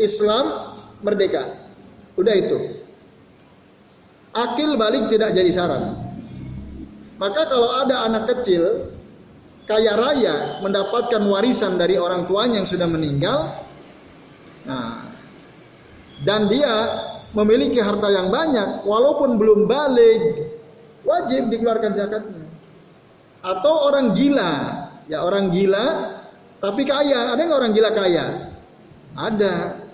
Islam merdeka. Udah itu. Akil balik tidak jadi syarat. Maka kalau ada anak kecil kaya raya mendapatkan warisan dari orang tuanya yang sudah meninggal, nah, dan dia memiliki harta yang banyak, walaupun belum balik, wajib dikeluarkan zakatnya. Atau orang gila, ya orang gila, tapi kaya, ada nggak orang gila kaya? Ada.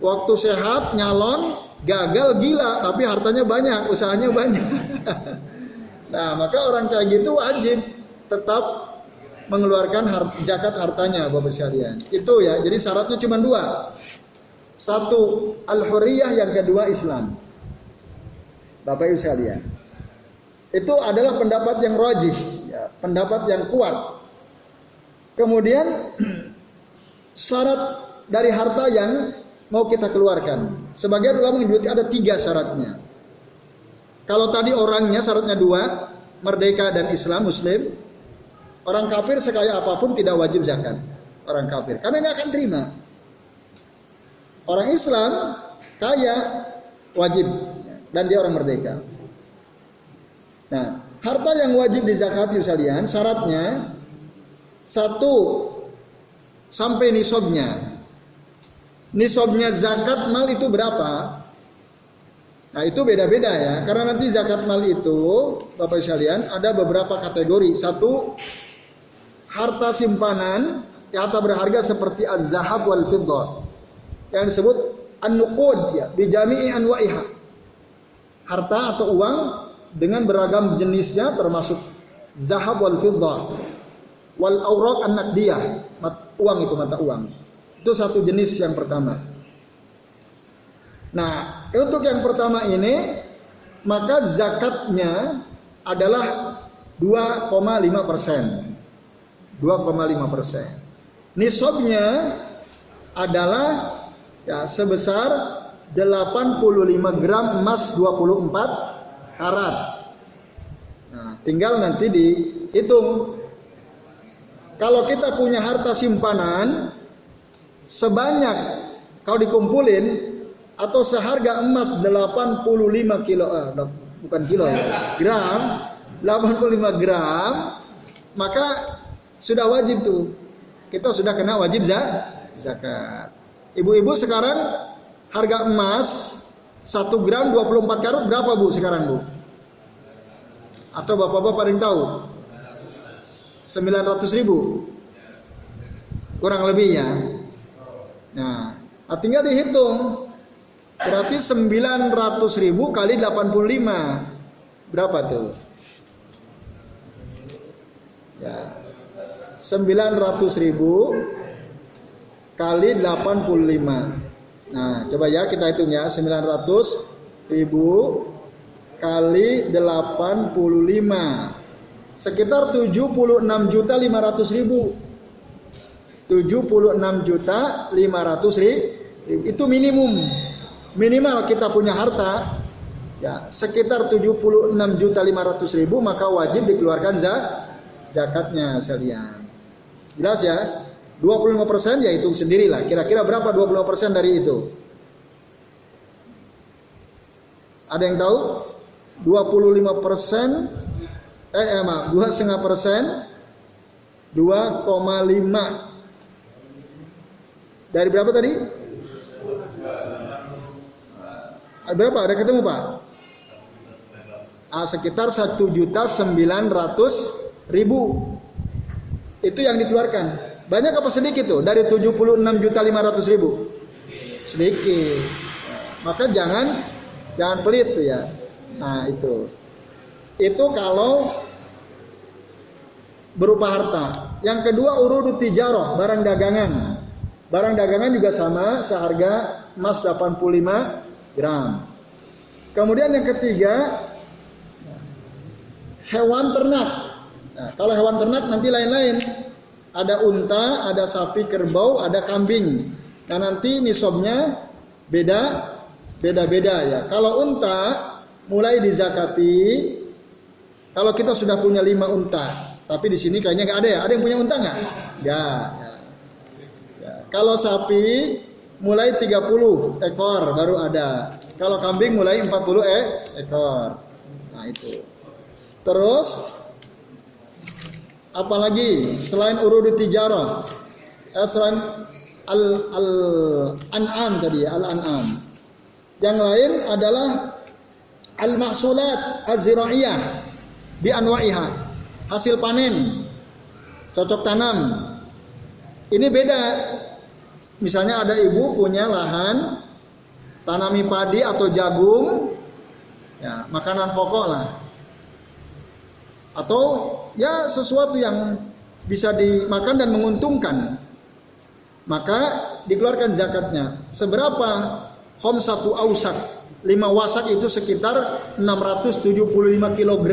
Waktu sehat nyalon, gagal gila tapi hartanya banyak, usahanya banyak. nah, maka orang kayak gitu wajib tetap mengeluarkan hart, zakat hartanya Bapak sekalian. Itu ya. Jadi syaratnya cuma dua. Satu al-huriyah, yang kedua Islam. Bapak Ibu sekalian. Itu adalah pendapat yang rajih, ya, pendapat yang kuat. Kemudian syarat dari harta yang mau kita keluarkan. Sebagian ulama menyebut ada tiga syaratnya. Kalau tadi orangnya syaratnya dua, merdeka dan Islam Muslim. Orang kafir sekaya apa pun tidak wajib zakat. Orang kafir, karena nggak akan terima. Orang Islam kaya wajib dan dia orang merdeka. Nah, harta yang wajib dizakati sekalian syaratnya satu sampai nisabnya nisabnya zakat mal itu berapa? Nah itu beda-beda ya, karena nanti zakat mal itu, Bapak sekalian, ada beberapa kategori. Satu, harta simpanan, harta berharga seperti az-zahab wal fiddah. Yang disebut an-nuqud ya, bijami'i anwa'iha. Harta atau uang dengan beragam jenisnya termasuk zahab wal fiddah. Wal awraq an-naqdiyah, uang itu mata uang. Itu satu jenis yang pertama. Nah, untuk yang pertama ini maka zakatnya adalah 2,5 persen. 2,5 persen. Nisabnya adalah ya sebesar 85 gram emas 24 karat. Nah, tinggal nanti dihitung. Kalau kita punya harta simpanan sebanyak kau dikumpulin atau seharga emas 85 kilo eh, bukan kilo ya gram 85 gram maka sudah wajib tuh kita sudah kena wajib zakat ibu-ibu sekarang harga emas 1 gram 24 karat berapa bu sekarang bu atau bapak-bapak yang tahu 900 ribu kurang lebihnya Nah, nah tinggal dihitung. Berarti 900 ribu kali 85. Berapa tuh? Ya. 900 ribu kali 85. Nah, coba ya kita hitung ya. 900 ribu kali 85. Sekitar 76 juta 500 ribu. 76 juta 500 ribu. Itu minimum. Minimal kita punya harta ya sekitar 76 juta 500 ribu maka wajib dikeluarkan zakatnya sekalian. Jelas ya? 25 persen ya itu sendirilah. Kira-kira berapa 25 persen dari itu? Ada yang tahu? 25 persen eh, eh maaf, dua setengah persen 2,5 dari berapa tadi? Berapa? Ada ketemu Pak? ah, sekitar satu juta sembilan ratus ribu itu yang dikeluarkan banyak apa sedikit tuh? Dari 76 juta 500 ribu. Sedikit. Maka jangan jangan pelit tuh ya. Nah itu. Itu kalau berupa harta. Yang kedua urudu tijaroh barang dagangan. Barang dagangan juga sama seharga emas 85 gram. Kemudian yang ketiga hewan ternak. Nah, kalau hewan ternak nanti lain-lain. Ada unta, ada sapi kerbau, ada kambing. Nah nanti nisabnya beda, beda-beda ya. Kalau unta mulai dizakati. Kalau kita sudah punya lima unta, tapi di sini kayaknya nggak ada ya. Ada yang punya unta nggak? Ya, ya. Kalau sapi mulai 30 ekor baru ada. Kalau kambing mulai 40 eh, ekor. Nah itu. Terus apalagi selain urud tijarah, eh, selain al al an'am tadi al an'am. Yang lain adalah al mahsulat az-ziraiyah bi anwa'iha. Hasil panen, cocok tanam. Ini beda. Misalnya ada ibu punya lahan tanami padi atau jagung, ya makanan pokok lah atau ya sesuatu yang bisa dimakan dan menguntungkan. Maka dikeluarkan zakatnya. Seberapa? Hom satu ausak. Lima wasak itu sekitar 675 kg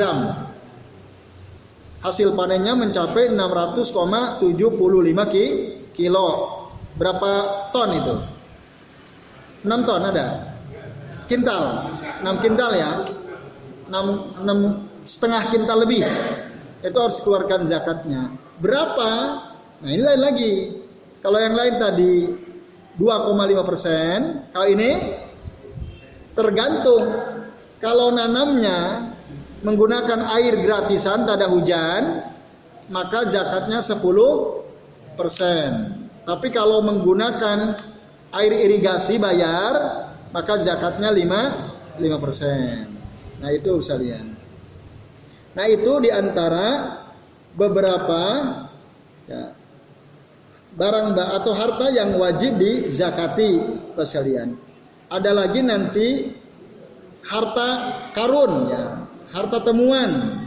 hasil panennya mencapai 600,75 kilo. Berapa ton itu? 6 ton ada? Kintal. 6 kintal ya? 6, 6 setengah kintal lebih itu harus keluarkan zakatnya. Berapa? Nah ini lain lagi. Kalau yang lain tadi 2,5 persen, kalau ini tergantung. Kalau nanamnya menggunakan air gratisan, tak ada hujan, maka zakatnya 10 persen. Tapi kalau menggunakan air irigasi bayar, maka zakatnya 5 5 persen. Nah itu sekalian. Nah itu di antara beberapa ya, barang atau harta yang wajib dizakati sekalian. Ada lagi nanti harta karun ya, harta temuan,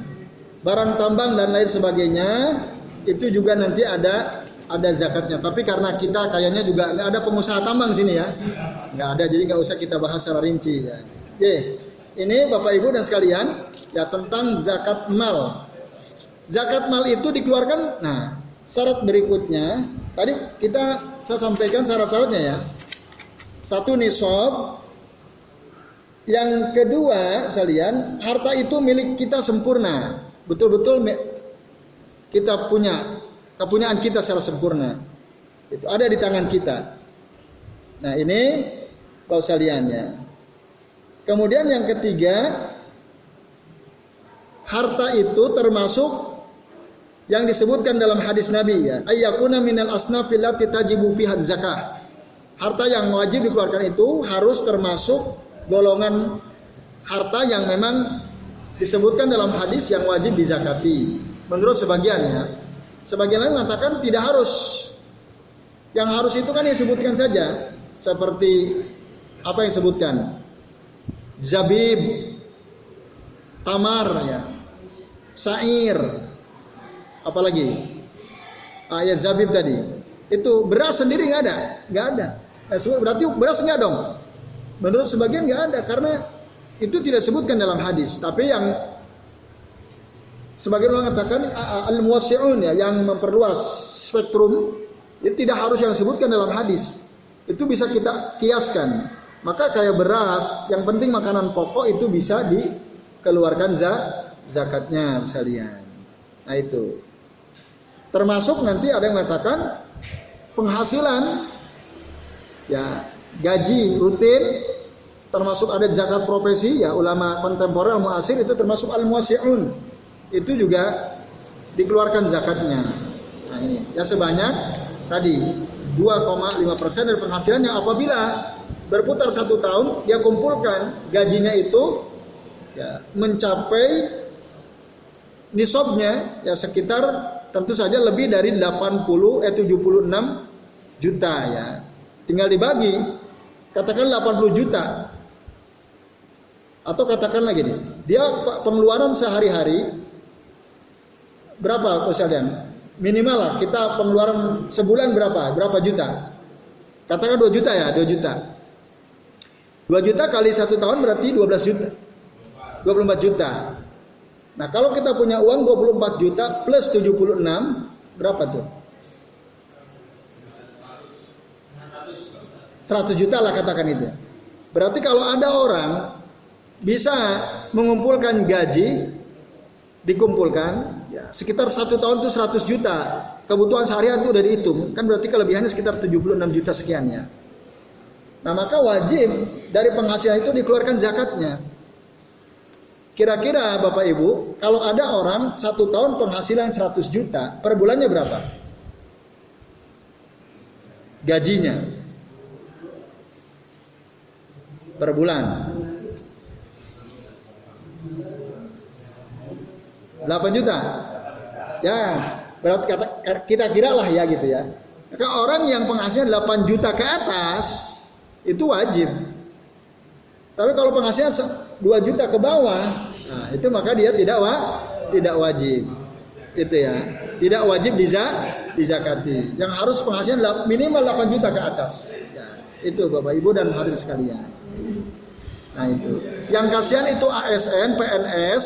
barang tambang dan lain sebagainya itu juga nanti ada ada zakatnya. Tapi karena kita kayaknya juga ada pengusaha tambang sini ya, nggak ada jadi nggak usah kita bahas secara rinci ya. Oke, ini Bapak Ibu dan sekalian ya tentang zakat mal. Zakat mal itu dikeluarkan. Nah, syarat berikutnya tadi kita saya sampaikan syarat-syaratnya ya. Satu nisab. Yang kedua, sekalian, harta itu milik kita sempurna. Betul-betul kita punya kepunyaan kita secara sempurna. Itu ada di tangan kita. Nah, ini kalau sekalian ya. Kemudian yang ketiga, harta itu termasuk yang disebutkan dalam hadis Nabi ya. Ayyakuna minal tajibu fiha zakah. Harta yang wajib dikeluarkan itu harus termasuk golongan harta yang memang disebutkan dalam hadis yang wajib dizakati. Menurut sebagiannya sebagian lain mengatakan tidak harus. Yang harus itu kan disebutkan saja seperti apa yang disebutkan zabib tamar ya sair, apalagi ayat zabib tadi. Itu beras sendiri nggak ada, nggak ada. Eh, berarti beras nggak dong. Menurut sebagian nggak ada karena itu tidak sebutkan dalam hadis. Tapi yang sebagian orang mengatakan al muwasiun ya yang memperluas spektrum itu tidak harus yang disebutkan dalam hadis. Itu bisa kita kiaskan. Maka kayak beras, yang penting makanan pokok itu bisa dikeluarkan za zakatnya sekalian. Nah itu. Termasuk nanti ada yang mengatakan penghasilan ya gaji rutin termasuk ada zakat profesi ya ulama kontemporer muasir itu termasuk al muasiun itu juga dikeluarkan zakatnya. Nah ini ya sebanyak tadi 2,5 persen dari penghasilan yang apabila berputar satu tahun dia kumpulkan gajinya itu ya mencapai nisabnya ya sekitar tentu saja lebih dari 80 eh 76 juta ya. Tinggal dibagi katakan 80 juta. Atau katakan lagi nih, dia pengeluaran sehari-hari berapa kalian? Minimal lah kita pengeluaran sebulan berapa? Berapa juta? Katakan 2 juta ya, 2 juta. 2 juta kali satu tahun berarti 12 juta. 24 juta. Nah kalau kita punya uang 24 juta plus 76 berapa tuh? 100 juta lah katakan itu. Berarti kalau ada orang bisa mengumpulkan gaji dikumpulkan ya, sekitar satu tahun itu 100 juta kebutuhan seharian itu udah dihitung kan berarti kelebihannya sekitar 76 juta sekian ya nah maka wajib dari penghasilan itu dikeluarkan zakatnya kira-kira bapak ibu kalau ada orang satu tahun penghasilan 100 juta per bulannya berapa gajinya per bulan 8 juta. Ya, berarti kita kira lah ya gitu ya. Maka orang yang penghasilan 8 juta ke atas itu wajib. Tapi kalau penghasilan 2 juta ke bawah, nah itu maka dia tidak wa, tidak wajib. Itu ya. Tidak wajib di zakati. Yang harus penghasilan minimal 8 juta ke atas. Ya, itu Bapak Ibu dan hadirin sekalian. Nah itu. Yang kasihan itu ASN, PNS,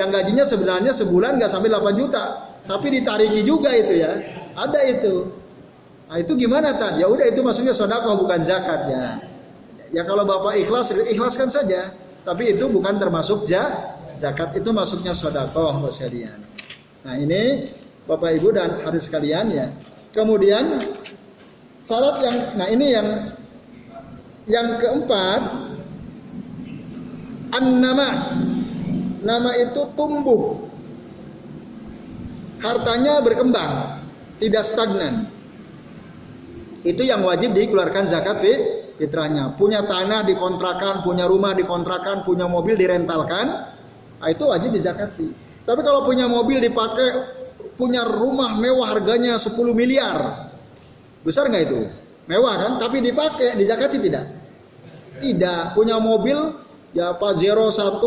yang gajinya sebenarnya sebulan nggak sampai 8 juta, tapi ditariki juga itu ya. Ada itu. Nah itu gimana tan? Ya udah itu maksudnya sodako bukan zakat ya. Ya kalau bapak ikhlas ikhlaskan saja. Tapi itu bukan termasuk ja, zakat itu masuknya sodako sekalian. Nah ini bapak ibu dan adik sekalian ya. Kemudian syarat yang, nah ini yang yang keempat an-nama nama itu tumbuh. Hartanya berkembang, tidak stagnan. Itu yang wajib dikeluarkan zakat fitrahnya. Punya tanah dikontrakan, punya rumah dikontrakan, punya mobil direntalkan, nah itu wajib dizakati. Tapi kalau punya mobil dipakai, punya rumah mewah harganya 10 miliar, besar nggak itu? Mewah kan? Tapi dipakai, dizakati tidak? Tidak. Punya mobil ya Pajero 1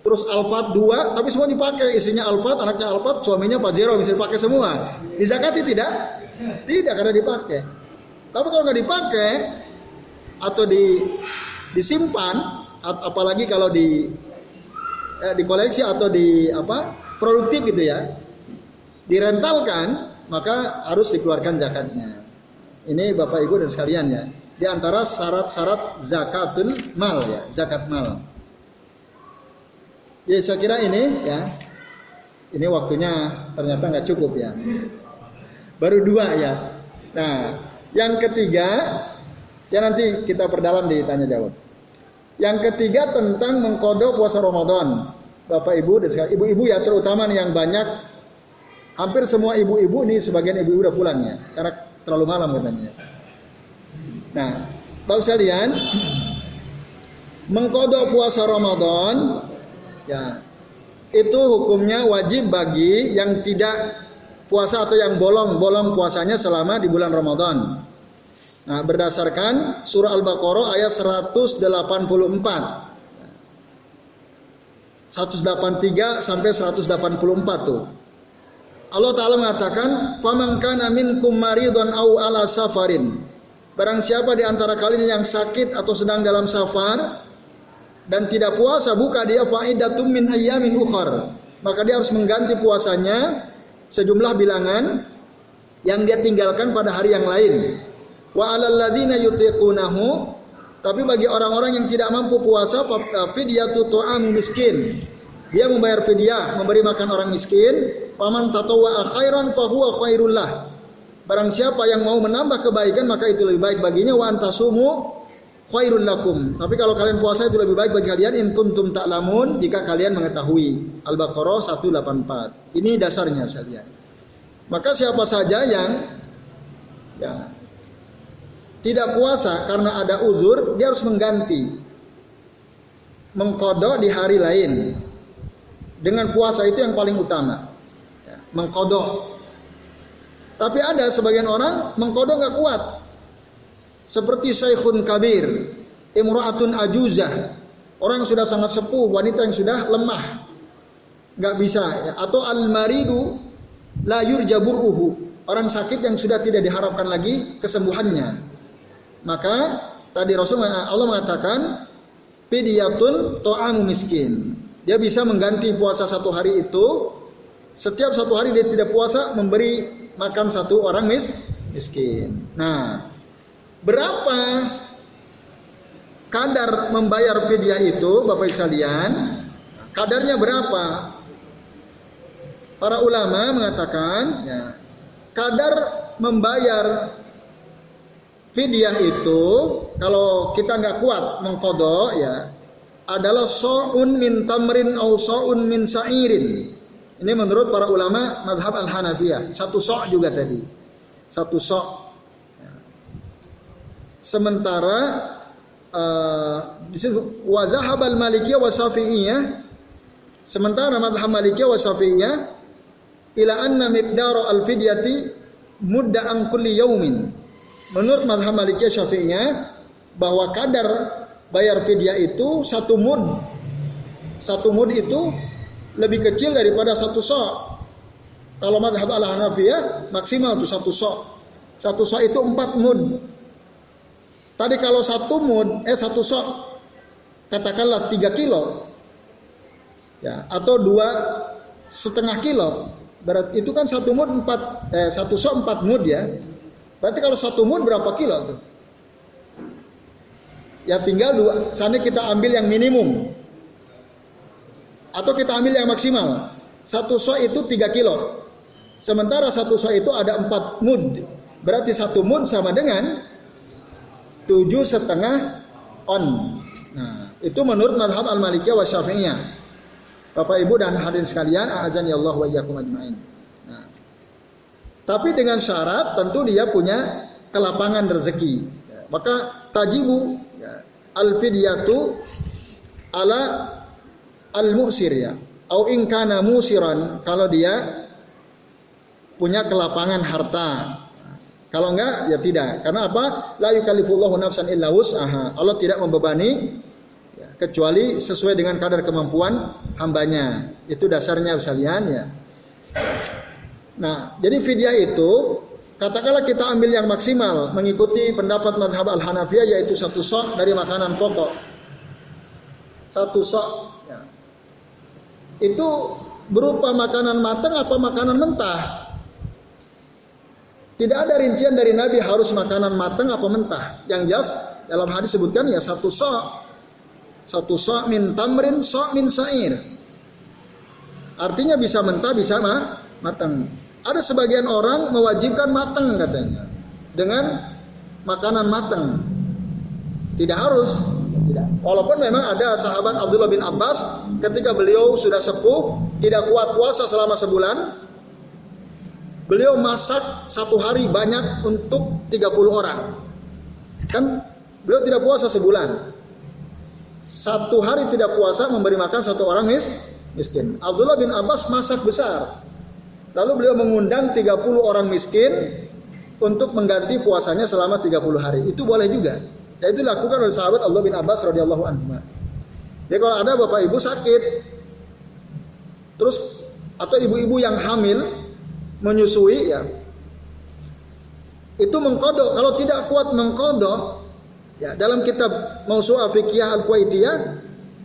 terus Alphard dua, tapi semua dipakai. Istrinya Alphard, anaknya Alphard, suaminya Pajero, bisa dipakai semua. Dizakati tidak? Tidak, karena dipakai. Tapi kalau nggak dipakai atau di disimpan, apalagi kalau di eh, dikoleksi atau di apa produktif gitu ya, direntalkan, maka harus dikeluarkan zakatnya. Ini Bapak Ibu dan sekalian ya. Di antara syarat-syarat zakatul mal ya, zakat mal. Ya saya kira ini ya, ini waktunya ternyata nggak cukup ya. Baru dua ya. Nah, yang ketiga, ya nanti kita perdalam di tanya jawab. Yang ketiga tentang mengkodok puasa Ramadan. Bapak Ibu, ibu-ibu ya terutama yang banyak, hampir semua ibu-ibu nih sebagian ibu-ibu udah pulang ya, karena terlalu malam katanya. Nah, tahu sekalian, mengkodok puasa Ramadan Ya. Itu hukumnya wajib bagi yang tidak puasa atau yang bolong-bolong puasanya selama di bulan Ramadan. Nah, berdasarkan surah Al-Baqarah ayat 184. 183 sampai 184 tuh. Allah Ta'ala mengatakan, "Faman kana minkum maridun aw ala safarin." Barang siapa di antara kalian yang sakit atau sedang dalam safar, dan tidak puasa buka dia faidatum min ayyamin ukhar maka dia harus mengganti puasanya sejumlah bilangan yang dia tinggalkan pada hari yang lain. Wa alal ladzina yutiqunahu tapi bagi orang-orang yang tidak mampu puasa fidyatu tu'am miskin. Dia membayar fidyah memberi makan orang miskin. Paman tatawwa khairan fa huwa khairul lah barang siapa yang mau menambah kebaikan maka itu lebih baik baginya. Wa antasumu khairun lakum. Tapi kalau kalian puasa itu lebih baik bagi kalian in kuntum ta'lamun jika kalian mengetahui. Al-Baqarah 184. Ini dasarnya sekalian. Maka siapa saja yang ya, tidak puasa karena ada uzur, dia harus mengganti. mengkodok di hari lain. Dengan puasa itu yang paling utama. Ya, mengkodok. Tapi ada sebagian orang mengkodok nggak kuat. Seperti Syekhun Kabir, Imra'atun Ajuzah, orang sudah sangat sepuh, wanita yang sudah lemah, nggak bisa. Atau al-maridu la yurjaburuhu, orang sakit yang sudah tidak diharapkan lagi kesembuhannya. Maka tadi Rasul Allah mengatakan fidyatun to'amu miskin. Dia bisa mengganti puasa satu hari itu. Setiap satu hari dia tidak puasa memberi makan satu orang mis miskin. Nah, berapa kadar membayar fidyah itu, Bapak Ibu sekalian? Kadarnya berapa? Para ulama mengatakan, ya, kadar membayar Fidyah itu kalau kita nggak kuat mengkodok ya adalah so'un min tamrin au so'un min sa'irin. Ini menurut para ulama madhab al-Hanafiyah. Satu so' juga tadi. Satu so'. Sementara uh, disebut wazahab al-malikiyah wa syafi'iyah. Sementara madhab malikiyah wa syafi'iyah ila anna miqdara al-fidyati mudda'an kulli yaumin menurut madhab Malikiyah Syafi'iyah bahwa kadar bayar fidyah itu satu mud. Satu mud itu lebih kecil daripada satu sok. Kalau madhab al Hanafiyah maksimal itu satu sok. Satu sok itu empat mud. Tadi kalau satu mud, eh satu sok, katakanlah tiga kilo, ya atau dua setengah kilo, berat itu kan satu mud empat, eh satu sok empat mud ya. Berarti kalau satu mud berapa kilo tuh? Ya tinggal dua. Sana kita ambil yang minimum. Atau kita ambil yang maksimal. Satu so itu tiga kilo. Sementara satu so itu ada empat mud. Berarti satu mud sama dengan tujuh setengah on. Nah, itu menurut madhab al-malikiyah wa syafi'iyah. Bapak Ibu dan hadirin sekalian, azan ya Allah wa iyyakum ajma'in. Tapi dengan syarat tentu dia punya kelapangan rezeki. Maka tajibu ya, al fidyatu ala al musir ya. Au in kana musiran kalau dia punya kelapangan harta. Kalau enggak ya tidak. Karena apa? La yukallifullahu nafsan illa wus'aha. Allah tidak membebani ya, kecuali sesuai dengan kadar kemampuan hambanya. Itu dasarnya sekalian ya. Nah, jadi fidyah itu katakanlah kita ambil yang maksimal mengikuti pendapat mazhab Al-Hanafiyah yaitu satu sok dari makanan pokok. Satu sok ya. Itu berupa makanan matang apa makanan mentah? Tidak ada rincian dari Nabi harus makanan matang apa mentah. Yang jelas dalam hadis sebutkan ya satu sok. Satu sok min tamrin, sok min sair. Artinya bisa mentah, bisa ma matang. Ada sebagian orang mewajibkan matang katanya dengan makanan matang. Tidak harus. Walaupun memang ada sahabat Abdullah bin Abbas ketika beliau sudah sepuh tidak kuat puasa selama sebulan, beliau masak satu hari banyak untuk 30 orang. Kan beliau tidak puasa sebulan. Satu hari tidak puasa memberi makan satu orang mis miskin. Abdullah bin Abbas masak besar. Lalu beliau mengundang 30 orang miskin untuk mengganti puasanya selama 30 hari. Itu boleh juga. Dan itu dilakukan oleh sahabat Allah bin Abbas radhiyallahu anhu. Jadi kalau ada bapak ibu sakit, terus atau ibu-ibu yang hamil menyusui ya, itu mengkodok. Kalau tidak kuat mengkodok, ya dalam kitab Mausu'ah Fikiyah Al-Kuwaitiyah,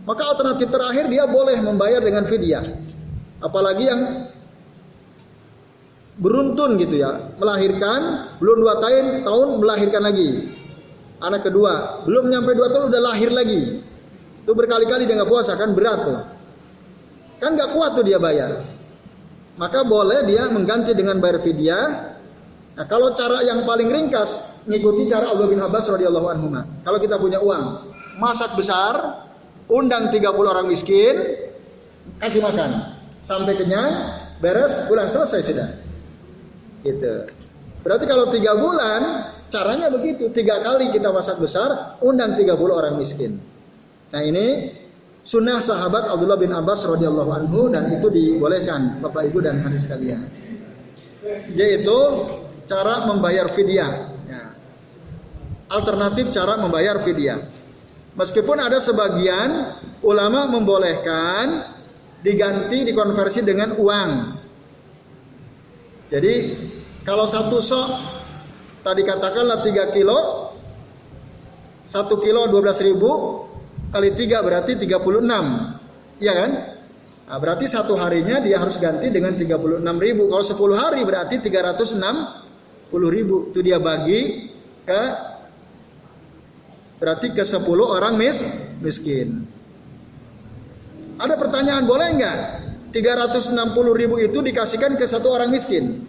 maka alternatif terakhir dia boleh membayar dengan fidyah. Apalagi yang beruntun gitu ya melahirkan belum dua tahun tahun melahirkan lagi anak kedua belum nyampe dua tahun udah lahir lagi itu berkali-kali dia nggak puasa kan berat tuh kan nggak kuat tuh dia bayar maka boleh dia mengganti dengan bayar fidyah nah kalau cara yang paling ringkas ngikuti cara Abu bin Abbas radhiyallahu anhu kalau kita punya uang masak besar undang 30 orang miskin kasih makan sampai kenyang beres pulang selesai sudah Gitu. Berarti kalau tiga bulan, caranya begitu. Tiga kali kita masak besar, undang 30 orang miskin. Nah ini sunnah sahabat Abdullah bin Abbas radhiyallahu anhu dan itu dibolehkan Bapak Ibu dan hadis sekalian. Yaitu cara membayar fidyah. Ya. Alternatif cara membayar fidyah. Meskipun ada sebagian ulama membolehkan diganti dikonversi dengan uang. Jadi kalau satu sok tadi katakanlah 3 kilo, 1 kilo 12 ribu, kali 3 berarti 36. Iya kan? Nah, berarti satu harinya dia harus ganti dengan 36 ribu. Kalau 10 hari berarti 360 ribu. Itu dia bagi ke berarti ke 10 orang mis, miskin. Ada pertanyaan boleh nggak 360 ribu itu dikasihkan ke satu orang miskin?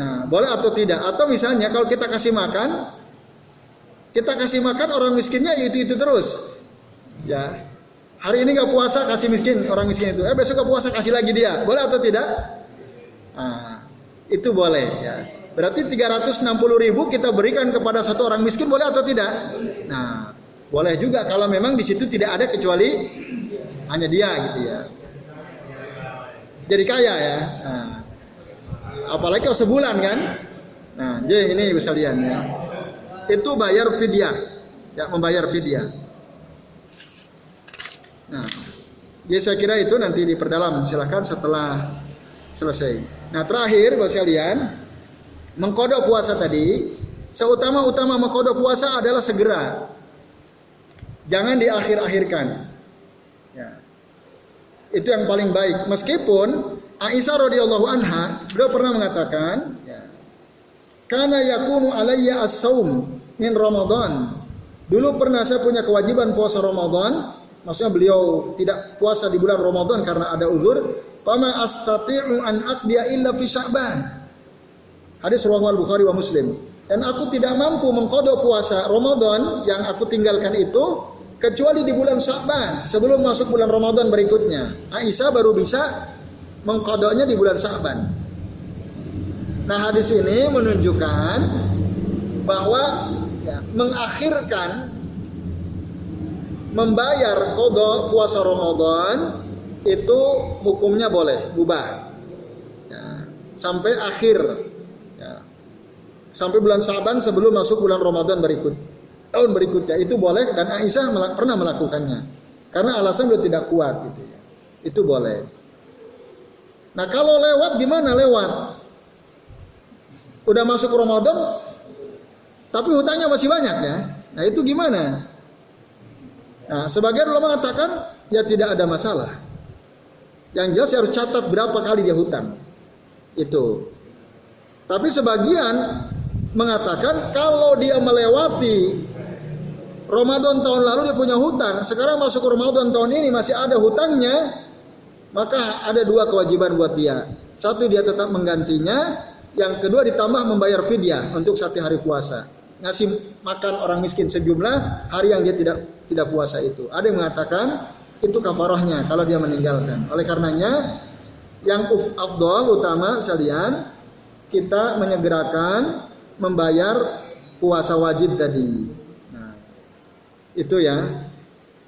Nah, boleh atau tidak? Atau misalnya kalau kita kasih makan, kita kasih makan orang miskinnya itu itu terus. Ya, hari ini nggak puasa kasih miskin orang miskin itu. Eh besok nggak puasa kasih lagi dia. Boleh atau tidak? Nah, itu boleh ya. Berarti 360 ribu kita berikan kepada satu orang miskin boleh atau tidak? Nah, boleh juga kalau memang di situ tidak ada kecuali hanya dia gitu ya. Jadi kaya ya. Nah, apalagi kalau sebulan kan. Nah, jadi ini lihat ya itu bayar fidyah. Ya, membayar fidyah. Nah, ya saya kira itu nanti diperdalam silahkan setelah selesai. Nah terakhir buat sekalian mengkodok puasa tadi seutama-utama mengkodok puasa adalah segera. Jangan diakhir-akhirkan. Ya. Itu yang paling baik. Meskipun Aisyah radhiyallahu anha beliau pernah mengatakan, ya, karena yakunu alayya as-saum min Ramadan. Dulu pernah saya punya kewajiban puasa Ramadan, maksudnya beliau tidak puasa di bulan Ramadan karena ada uzur, fama astati'u an aqdiya illa fi Sya'ban. Hadis riwayat Bukhari wa Muslim. Dan aku tidak mampu mengkodok puasa Ramadan yang aku tinggalkan itu kecuali di bulan Sya'ban sebelum masuk bulan Ramadan berikutnya. Aisyah baru bisa mengkodoknya di bulan Sya'ban. Nah hadis ini menunjukkan bahwa ya, mengakhirkan membayar kodok puasa Ramadan itu hukumnya boleh bubar. Ya, sampai akhir. Ya, sampai bulan Saban sebelum masuk bulan Ramadan berikut tahun berikutnya. Itu boleh dan Aisyah pernah melakukannya. Karena alasan dia tidak kuat gitu ya. Itu boleh. Nah kalau lewat gimana lewat? Udah masuk Ramadan tapi hutangnya masih banyak ya. Nah itu gimana? Nah sebagian ulama mengatakan ya tidak ada masalah. Yang jelas harus catat berapa kali dia hutang. Itu. Tapi sebagian mengatakan kalau dia melewati Ramadan tahun lalu dia punya hutang, sekarang masuk Ramadan tahun ini masih ada hutangnya, maka ada dua kewajiban buat dia. Satu dia tetap menggantinya, yang kedua ditambah membayar fidyah untuk satu hari puasa ngasih makan orang miskin sejumlah hari yang dia tidak tidak puasa itu. Ada yang mengatakan itu kafarahnya kalau dia meninggalkan. Oleh karenanya yang afdol utama sekalian kita menyegerakan membayar puasa wajib tadi. Nah, itu ya.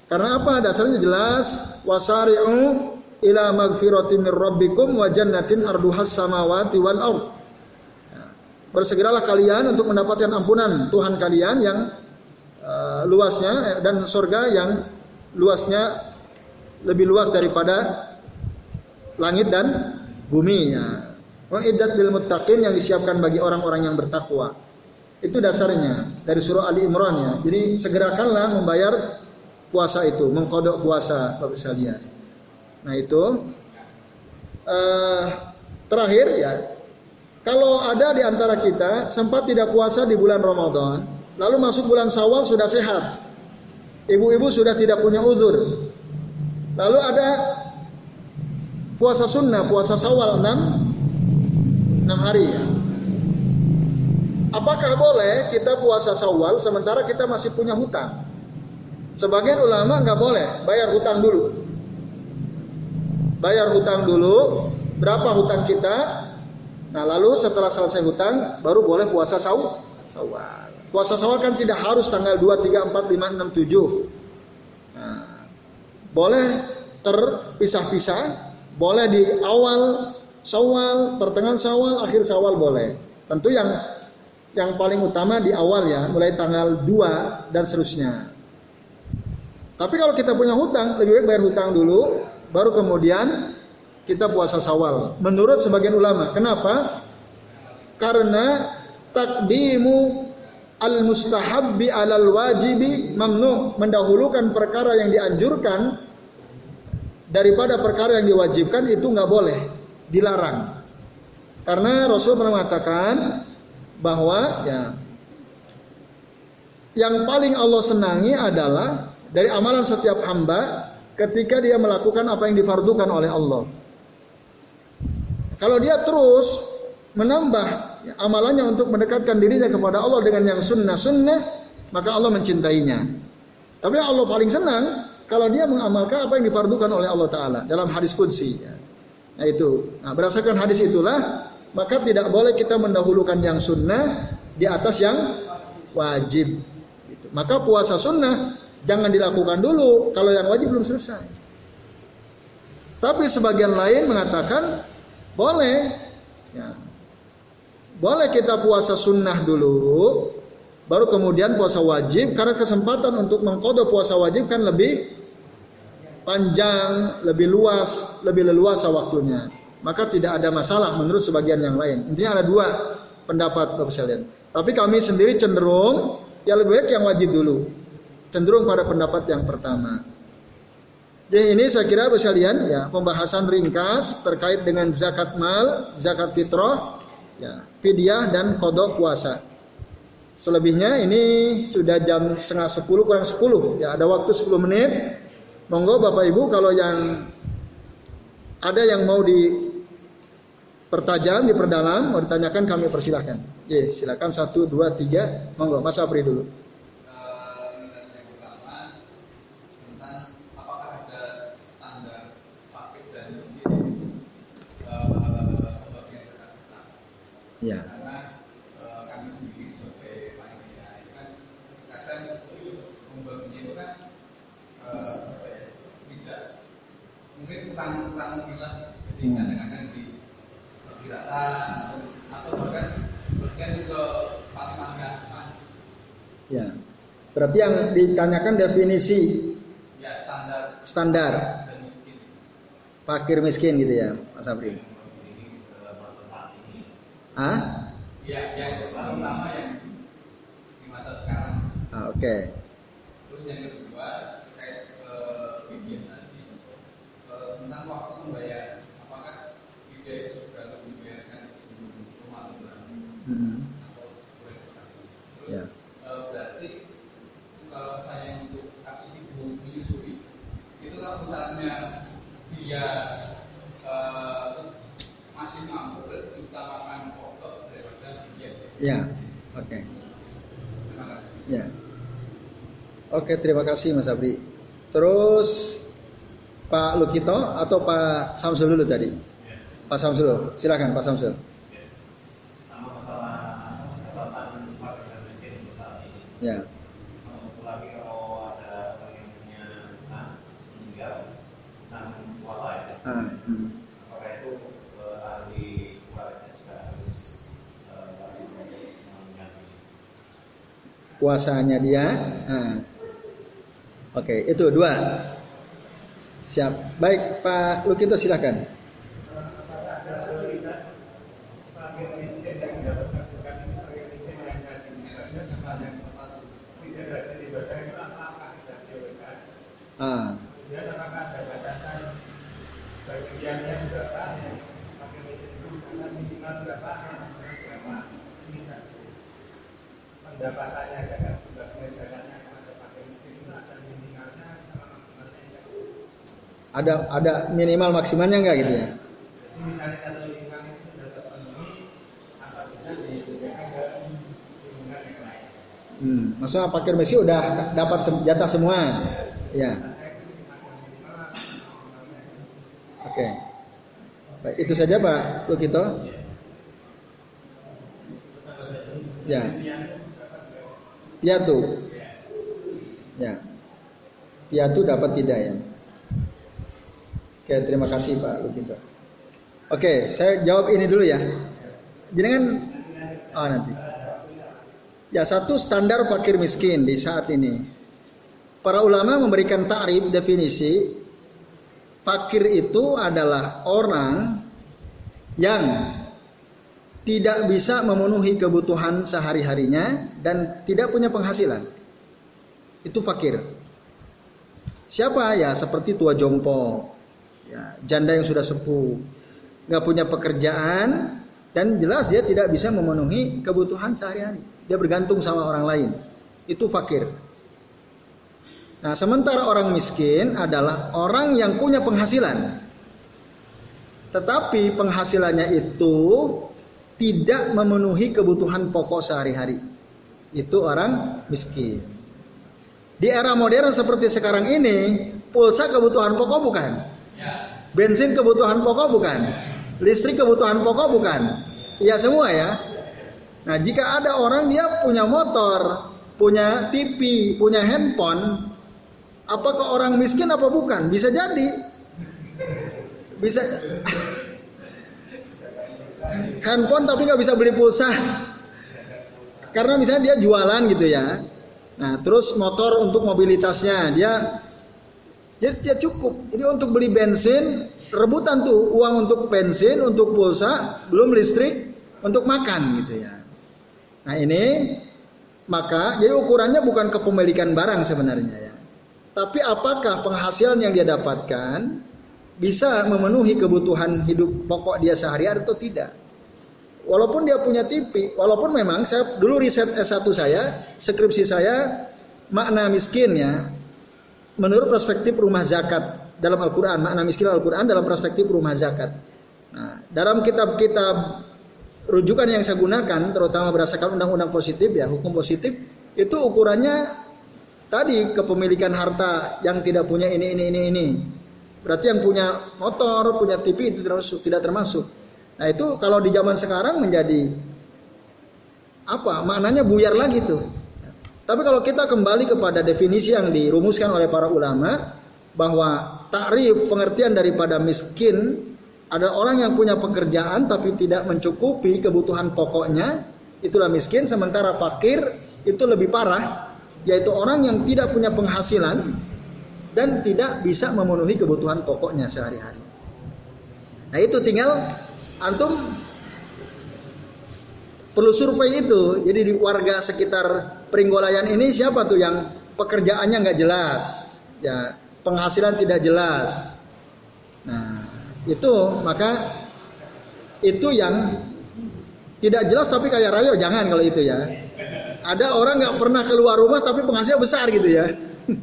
Karena apa? Dasarnya jelas wasari'u ila magfiratin min rabbikum wa jannatin arduhas samawati wal ardh bersegeralah kalian untuk mendapatkan ampunan Tuhan kalian yang uh, luasnya eh, dan surga yang luasnya lebih luas daripada langit dan bumi ya. Wa'idat bil muttaqin yang disiapkan bagi orang-orang yang bertakwa. Itu dasarnya dari surah Ali Imran ya. Jadi segerakanlah membayar puasa itu, mengkodok puasa Bapak sekalian. Nah itu uh, terakhir ya kalau ada di antara kita sempat tidak puasa di bulan Ramadan, lalu masuk bulan Sawal sudah sehat. Ibu-ibu sudah tidak punya uzur. Lalu ada puasa sunnah, puasa Sawal 6 6 hari ya. Apakah boleh kita puasa Sawal sementara kita masih punya hutang? Sebagian ulama nggak boleh, bayar hutang dulu. Bayar hutang dulu, berapa hutang kita, Nah lalu setelah selesai hutang baru boleh puasa saw sawal. Puasa Syawal kan tidak harus tanggal 2, 3, 4, 5, 6, 7. Nah, boleh terpisah-pisah, boleh di awal Syawal, pertengahan Syawal, akhir Syawal boleh. Tentu yang yang paling utama di awal ya, mulai tanggal 2 dan seterusnya. Tapi kalau kita punya hutang, lebih baik bayar hutang dulu, baru kemudian kita puasa Syawal. Menurut sebagian ulama. Kenapa? Karena takdimu al mustahabbi alal wajibi mamnu mendahulukan perkara yang dianjurkan daripada perkara yang diwajibkan itu nggak boleh dilarang karena Rasul pernah mengatakan bahwa ya yang paling Allah senangi adalah dari amalan setiap hamba ketika dia melakukan apa yang difardukan oleh Allah. Kalau dia terus menambah ya, amalannya untuk mendekatkan dirinya kepada Allah dengan yang sunnah-sunnah, maka Allah mencintainya. Tapi Allah paling senang kalau dia mengamalkan apa yang difardukan oleh Allah Taala dalam hadis kudsi. Nah itu. Nah, berdasarkan hadis itulah maka tidak boleh kita mendahulukan yang sunnah di atas yang wajib. Gitu. Maka puasa sunnah jangan dilakukan dulu kalau yang wajib belum selesai. Tapi sebagian lain mengatakan boleh, ya. boleh kita puasa sunnah dulu, baru kemudian puasa wajib karena kesempatan untuk mengkodok puasa wajib kan lebih panjang, lebih luas, lebih leluasa waktunya maka tidak ada masalah menurut sebagian yang lain. Intinya ada dua pendapat Bapak sekalian. Tapi kami sendiri cenderung ya lebih baik yang wajib dulu. Cenderung pada pendapat yang pertama. Jadi ini saya kira sekalian ya pembahasan ringkas terkait dengan zakat mal, zakat fitrah, ya, fidyah dan kodok puasa. Selebihnya ini sudah jam setengah sepuluh kurang sepuluh ya ada waktu sepuluh menit. Monggo Bapak Ibu kalau yang ada yang mau di pertajam, diperdalam, mau ditanyakan kami persilahkan. Ya, silakan satu, dua, tiga, monggo, Mas Apri dulu. Ya. Karena kami sendiri sebagai panitia itu kan kadang membaginya itu kan tidak mungkin kurang kurang bilang jadi kadang-kadang di Kiratan atau bahkan bagian ke Fatimah Ya. Berarti yang ditanyakan definisi ya, standar standar miskin. Fakir miskin gitu ya, Mas Abri. Ah? Ya, yang pertama yang di masa sekarang. Ah, oke. Okay. Terus yang kedua terkait uh, tadi uh, tentang waktu membayar. Apakah video itu Hmm. Ya. Eh, berarti kalau saya untuk kasus ibu menyusui itu kalau misalnya dia uh, masih mampu diutamakan pokok daripada dia. Ya, oke. Okay. Ya. Oke, terima kasih Mas Abri. Terus Pak Lukito atau Pak Samsul dulu tadi? Ya. Pak Samsul, silakan Pak Samsul. Ya. lagi kalau ada yang punya anak meninggal, anak puasa ya. Ah, hmm. Apakah itu uh, ahli warisnya juga harus uh, puasanya dia. Nah. Oke, itu dua. Siap. Baik, Pak Lukito silakan. Ah apakah ada batasan bagiannya berapa yang pakai mesin itu karena minimal berapa berapa ini kan pendapatannya zakat sebagai zakatnya ada pakai mesin itu ada minimalnya sama maksimalnya ada ada minimal maksimalnya enggak gitu ya? Hmm, maksudnya pakai mesin udah dapat jatah semua, ya. Oke. Baik, itu saja Pak Lukito. Ya. Piatu. Ya. Piatu dapat tidak ya? Oke, terima kasih Pak Lukito. Oke, saya jawab ini dulu ya. Jangan oh nanti. Ya, satu standar fakir miskin di saat ini. Para ulama memberikan takrif definisi fakir itu adalah orang yang tidak bisa memenuhi kebutuhan sehari-harinya dan tidak punya penghasilan. Itu fakir. Siapa ya? Seperti tua jompo, ya, janda yang sudah sepuh, nggak punya pekerjaan dan jelas dia tidak bisa memenuhi kebutuhan sehari-hari. Dia bergantung sama orang lain. Itu fakir. Nah, sementara orang miskin adalah orang yang punya penghasilan. Tetapi penghasilannya itu tidak memenuhi kebutuhan pokok sehari-hari. Itu orang miskin. Di era modern seperti sekarang ini, pulsa kebutuhan pokok bukan? Bensin kebutuhan pokok bukan? Listrik kebutuhan pokok bukan? Iya semua ya. Nah, jika ada orang dia punya motor, punya TV, punya handphone, apakah orang miskin apa bukan? Bisa jadi. Bisa handphone tapi nggak bisa beli pulsa karena misalnya dia jualan gitu ya nah terus motor untuk mobilitasnya dia dia, dia cukup. Jadi untuk beli bensin rebutan tuh uang untuk bensin untuk pulsa belum listrik untuk makan gitu ya. Nah ini maka jadi ukurannya bukan kepemilikan barang sebenarnya ya. Tapi apakah penghasilan yang dia dapatkan bisa memenuhi kebutuhan hidup pokok dia sehari-hari atau tidak? Walaupun dia punya TV, walaupun memang saya dulu riset S1 saya, skripsi saya makna miskin ya. Menurut perspektif rumah zakat dalam Al-Qur'an, makna miskin Al-Qur'an dalam perspektif rumah zakat. Nah, dalam kitab-kitab rujukan yang saya gunakan terutama berdasarkan undang-undang positif ya, hukum positif, itu ukurannya tadi kepemilikan harta yang tidak punya ini ini ini ini. Berarti yang punya motor, punya TV itu termasuk tidak termasuk. Nah itu kalau di zaman sekarang menjadi apa? Maknanya buyar lagi tuh. Tapi kalau kita kembali kepada definisi yang dirumuskan oleh para ulama bahwa takrif pengertian daripada miskin adalah orang yang punya pekerjaan tapi tidak mencukupi kebutuhan pokoknya itulah miskin sementara fakir itu lebih parah yaitu orang yang tidak punya penghasilan dan tidak bisa memenuhi kebutuhan pokoknya sehari-hari. Nah itu tinggal antum perlu survei itu. Jadi di warga sekitar Pringgolayan ini siapa tuh yang pekerjaannya nggak jelas, ya penghasilan tidak jelas. Nah itu maka itu yang tidak jelas tapi kaya raya jangan kalau itu ya. Ada orang nggak pernah keluar rumah tapi penghasilan besar gitu ya.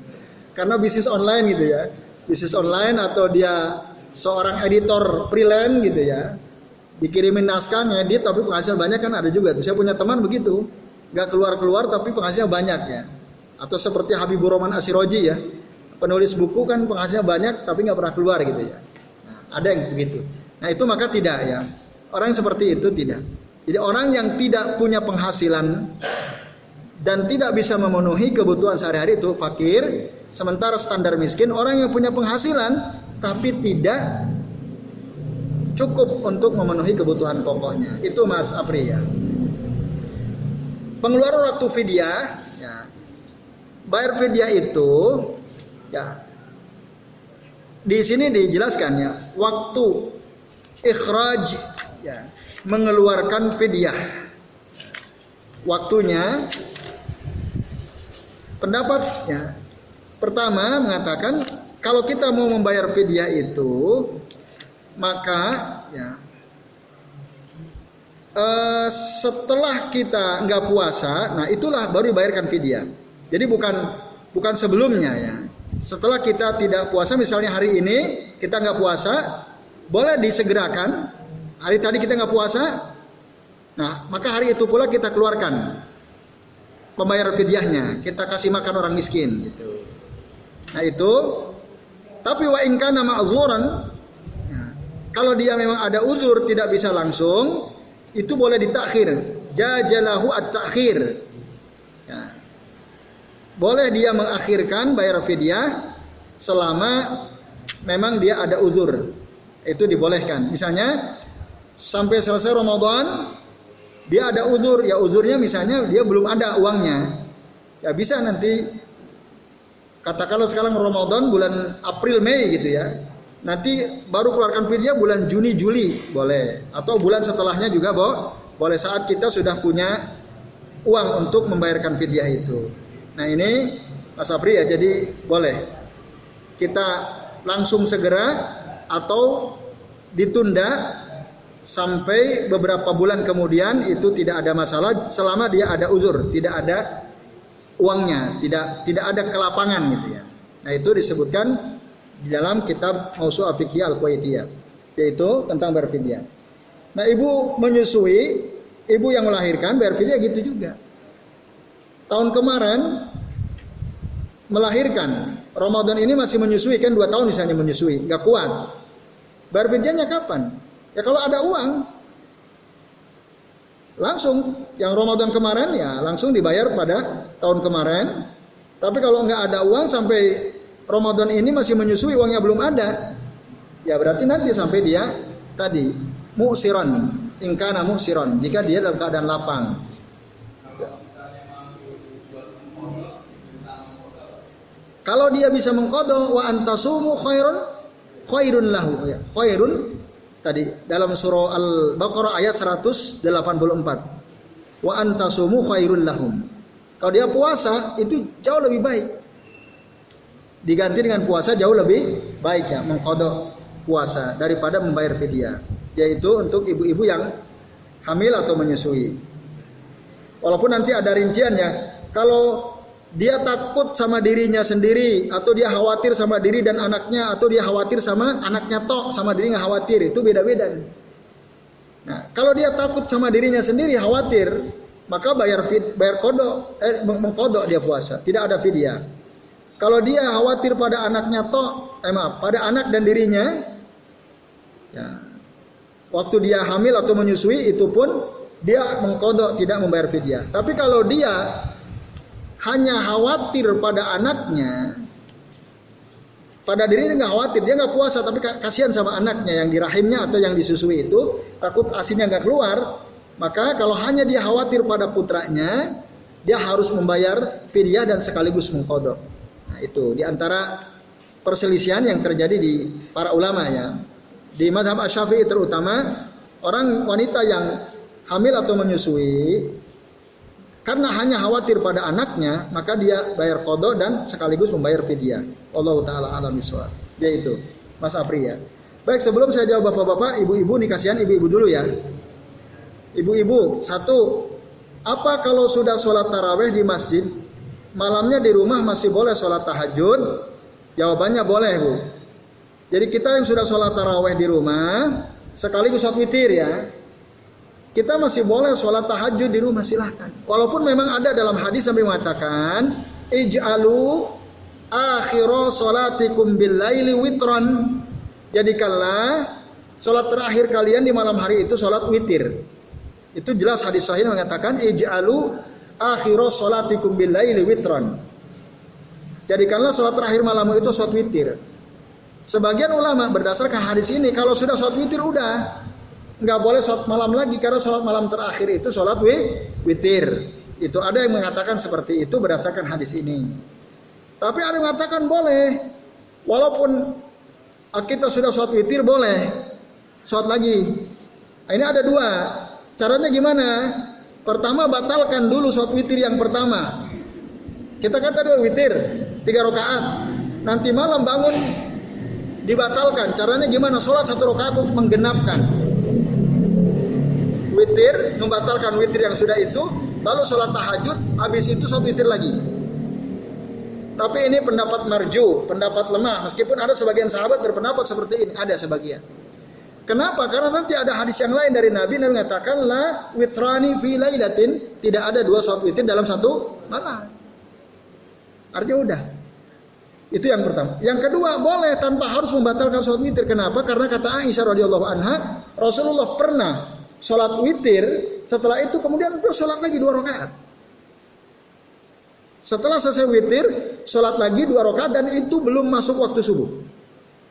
Karena bisnis online gitu ya. Bisnis online atau dia seorang editor freelance gitu ya dikirimin naskah ngedit tapi penghasilan banyak kan ada juga tuh. Saya punya teman begitu, nggak keluar-keluar tapi penghasilan banyak ya. Atau seperti Habibur Rahman Asiroji ya, penulis buku kan penghasilan banyak tapi nggak pernah keluar gitu ya. Nah, ada yang begitu. Nah itu maka tidak ya. Orang yang seperti itu tidak. Jadi orang yang tidak punya penghasilan dan tidak bisa memenuhi kebutuhan sehari-hari itu fakir. Sementara standar miskin orang yang punya penghasilan tapi tidak cukup untuk memenuhi kebutuhan pokoknya. Itu Mas Apri ya. Pengeluaran waktu fidyah, ya. bayar fidyah itu, ya. Di sini dijelaskan ya, waktu ikhraj, ya, mengeluarkan fidyah. Waktunya, pendapatnya, pertama mengatakan kalau kita mau membayar fidyah itu maka ya uh, setelah kita nggak puasa, nah itulah baru dibayarkan fidyah. Jadi bukan bukan sebelumnya ya. Setelah kita tidak puasa, misalnya hari ini kita nggak puasa, boleh disegerakan. Hari tadi kita nggak puasa, nah maka hari itu pula kita keluarkan pembayaran fidyahnya. Kita kasih makan orang miskin gitu. Nah itu, tapi wa ingkana ma'zuran kalau dia memang ada uzur tidak bisa langsung, itu boleh ditakhir. Jajalahu at-takhir. Ya. boleh dia mengakhirkan bayar fidyah selama memang dia ada uzur. Itu dibolehkan. Misalnya sampai selesai Ramadan dia ada uzur, ya uzurnya misalnya dia belum ada uangnya. Ya bisa nanti katakanlah sekarang Ramadan bulan April Mei gitu ya. Nanti baru keluarkan fidyah bulan Juni Juli boleh atau bulan setelahnya juga boh boleh saat kita sudah punya uang untuk membayarkan fidyah itu. Nah ini Mas Afri ya jadi boleh kita langsung segera atau ditunda sampai beberapa bulan kemudian itu tidak ada masalah selama dia ada uzur, tidak ada uangnya, tidak tidak ada kelapangan gitu ya. Nah itu disebutkan di dalam kitab Mausu Afikiyah Al-Kuwaitiyah yaitu tentang berfidyah. Nah ibu menyusui, ibu yang melahirkan berfidyah gitu juga. Tahun kemarin melahirkan. Ramadan ini masih menyusui kan dua tahun misalnya menyusui nggak kuat. Berfidyahnya kapan? Ya kalau ada uang langsung. Yang Ramadan kemarin ya langsung dibayar pada tahun kemarin. Tapi kalau nggak ada uang sampai Ramadan ini masih menyusui uangnya belum ada ya berarti nanti sampai dia tadi musiron ingkana musiron jika dia dalam keadaan lapang Kalau dia bisa mengkodo wa antasumu khairun khairun lahu ya. Khairun tadi dalam surah Al-Baqarah ayat 184. Wa antasumu khairun lahum. Kalau dia puasa itu jauh lebih baik. Diganti dengan puasa jauh lebih baik ya mengkodok puasa daripada membayar fidyah. Yaitu untuk ibu-ibu yang hamil atau menyusui. Walaupun nanti ada rinciannya. Kalau dia takut sama dirinya sendiri atau dia khawatir sama diri dan anaknya atau dia khawatir sama anaknya tok sama diri nggak khawatir itu beda-beda. Nah, kalau dia takut sama dirinya sendiri khawatir maka bayar fit, bayar kodok eh, mengkodok dia puasa tidak ada fidyah. Kalau dia khawatir pada anaknya tok eh maaf pada anak dan dirinya ya waktu dia hamil atau menyusui itu pun dia mengkodok tidak membayar fidyah. Tapi kalau dia hanya khawatir pada anaknya, pada diri dia nggak khawatir, dia nggak puasa tapi kasihan sama anaknya yang di rahimnya atau yang disusui itu takut asinnya nggak keluar, maka kalau hanya dia khawatir pada putranya, dia harus membayar fidyah dan sekaligus mengkodok. Itu di antara perselisihan yang terjadi di para ulama ya. Di madhab asyafi'i terutama orang wanita yang hamil atau menyusui karena hanya khawatir pada anaknya, maka dia bayar kodok dan sekaligus membayar fidyah. Allah taala alam iswa. Yaitu Mas Apri ya. Baik, sebelum saya jawab bapak-bapak, ibu-ibu nih kasihan ibu-ibu dulu ya. Ibu-ibu, satu, apa kalau sudah sholat taraweh di masjid, malamnya di rumah masih boleh sholat tahajud? Jawabannya boleh bu. Jadi kita yang sudah sholat taraweh di rumah, sekaligus sholat witir ya, kita masih boleh sholat tahajud di rumah silahkan. Walaupun memang ada dalam hadis sampai mengatakan ij'alu akhiro sholatikum billaili witron. Jadikanlah sholat terakhir kalian di malam hari itu sholat witir. Itu jelas hadis sahih mengatakan ij'alu akhiro sholatikum billaili witron. Jadikanlah sholat terakhir malam itu sholat witir. Sebagian ulama berdasarkan hadis ini kalau sudah sholat witir udah nggak boleh sholat malam lagi karena sholat malam terakhir itu sholat witir. Itu ada yang mengatakan seperti itu berdasarkan hadis ini. Tapi ada yang mengatakan boleh, walaupun kita sudah sholat witir boleh sholat lagi. Ini ada dua. Caranya gimana? Pertama batalkan dulu sholat witir yang pertama. Kita kata dua witir, tiga rakaat. Nanti malam bangun dibatalkan. Caranya gimana? Sholat satu rakaat untuk menggenapkan witir, membatalkan witir yang sudah itu, lalu sholat tahajud, habis itu sholat witir lagi. Tapi ini pendapat marju, pendapat lemah. Meskipun ada sebagian sahabat berpendapat seperti ini, ada sebagian. Kenapa? Karena nanti ada hadis yang lain dari Nabi Nabi mengatakan la witrani fi lailatin, tidak ada dua sholat witir dalam satu malam. Artinya udah. Itu yang pertama. Yang kedua, boleh tanpa harus membatalkan sholat witir. Kenapa? Karena kata Aisyah radhiyallahu anha, Rasulullah pernah sholat witir, setelah itu kemudian beliau sholat lagi dua rakaat. Setelah selesai witir, sholat lagi dua rakaat dan itu belum masuk waktu subuh.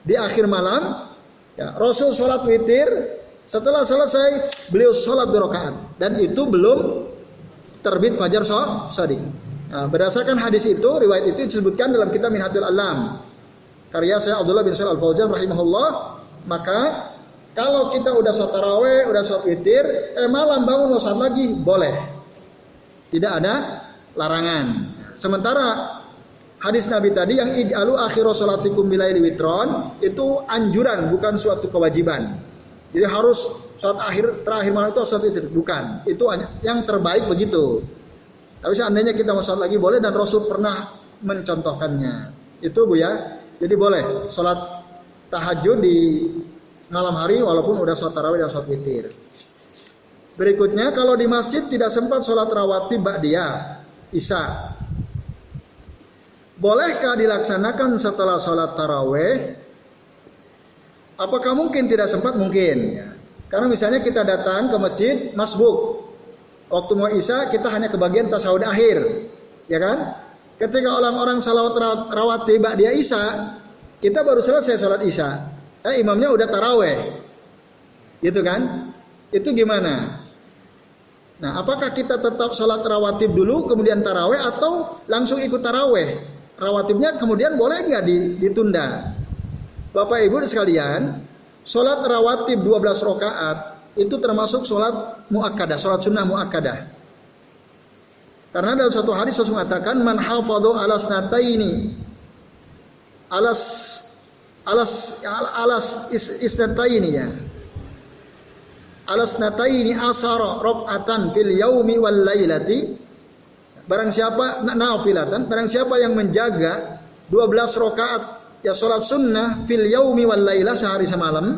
Di akhir malam, ya, Rasul sholat witir. Setelah selesai, beliau sholat dua dan itu belum terbit fajar sodi. Nah, berdasarkan hadis itu, riwayat itu disebutkan dalam kitab Minhatul Alam. Karya saya Abdullah bin Shalal Al Fauzan rahimahullah. Maka kalau kita udah sholat taraweh, udah sholat witir, eh malam bangun mau sholat lagi, boleh. Tidak ada larangan. Sementara hadis Nabi tadi yang ij'alu akhiru salatikum bilaili witron itu anjuran bukan suatu kewajiban. Jadi harus saat akhir terakhir malam itu saat itu bukan. Itu yang terbaik begitu. Tapi seandainya kita mau sholat lagi boleh dan Rasul pernah mencontohkannya. Itu bu ya. Jadi boleh sholat tahajud di malam hari walaupun udah sholat tarawih dan sholat witir. Berikutnya kalau di masjid tidak sempat sholat rawatib ba'diyah, isya Bolehkah dilaksanakan setelah sholat taraweh? Apakah mungkin tidak sempat? Mungkin. Karena misalnya kita datang ke masjid masbuk. Waktu mau isya kita hanya ke bagian tasawuf akhir. Ya kan? Ketika orang-orang salawat rawat tiba dia isya, kita baru selesai sholat isya. Eh imamnya udah taraweh. Gitu kan? Itu gimana? Nah, apakah kita tetap sholat rawatib dulu, kemudian taraweh, atau langsung ikut taraweh? Rawatibnya kemudian boleh nggak ditunda? Bapak Ibu sekalian, sholat rawatib 12 rakaat itu termasuk sholat muakkadah, sholat sunnah muakkadah. Karena dalam satu hadis Rasul mengatakan man hafadhu alas nataini alas alas alas is, isnataini ya. Alas nataini asara rakaatan fil yaumi wal lailati Barang siapa nafilatan, barang siapa yang menjaga 12 rakaat ya salat sunnah fil yaumi wal laila sehari semalam,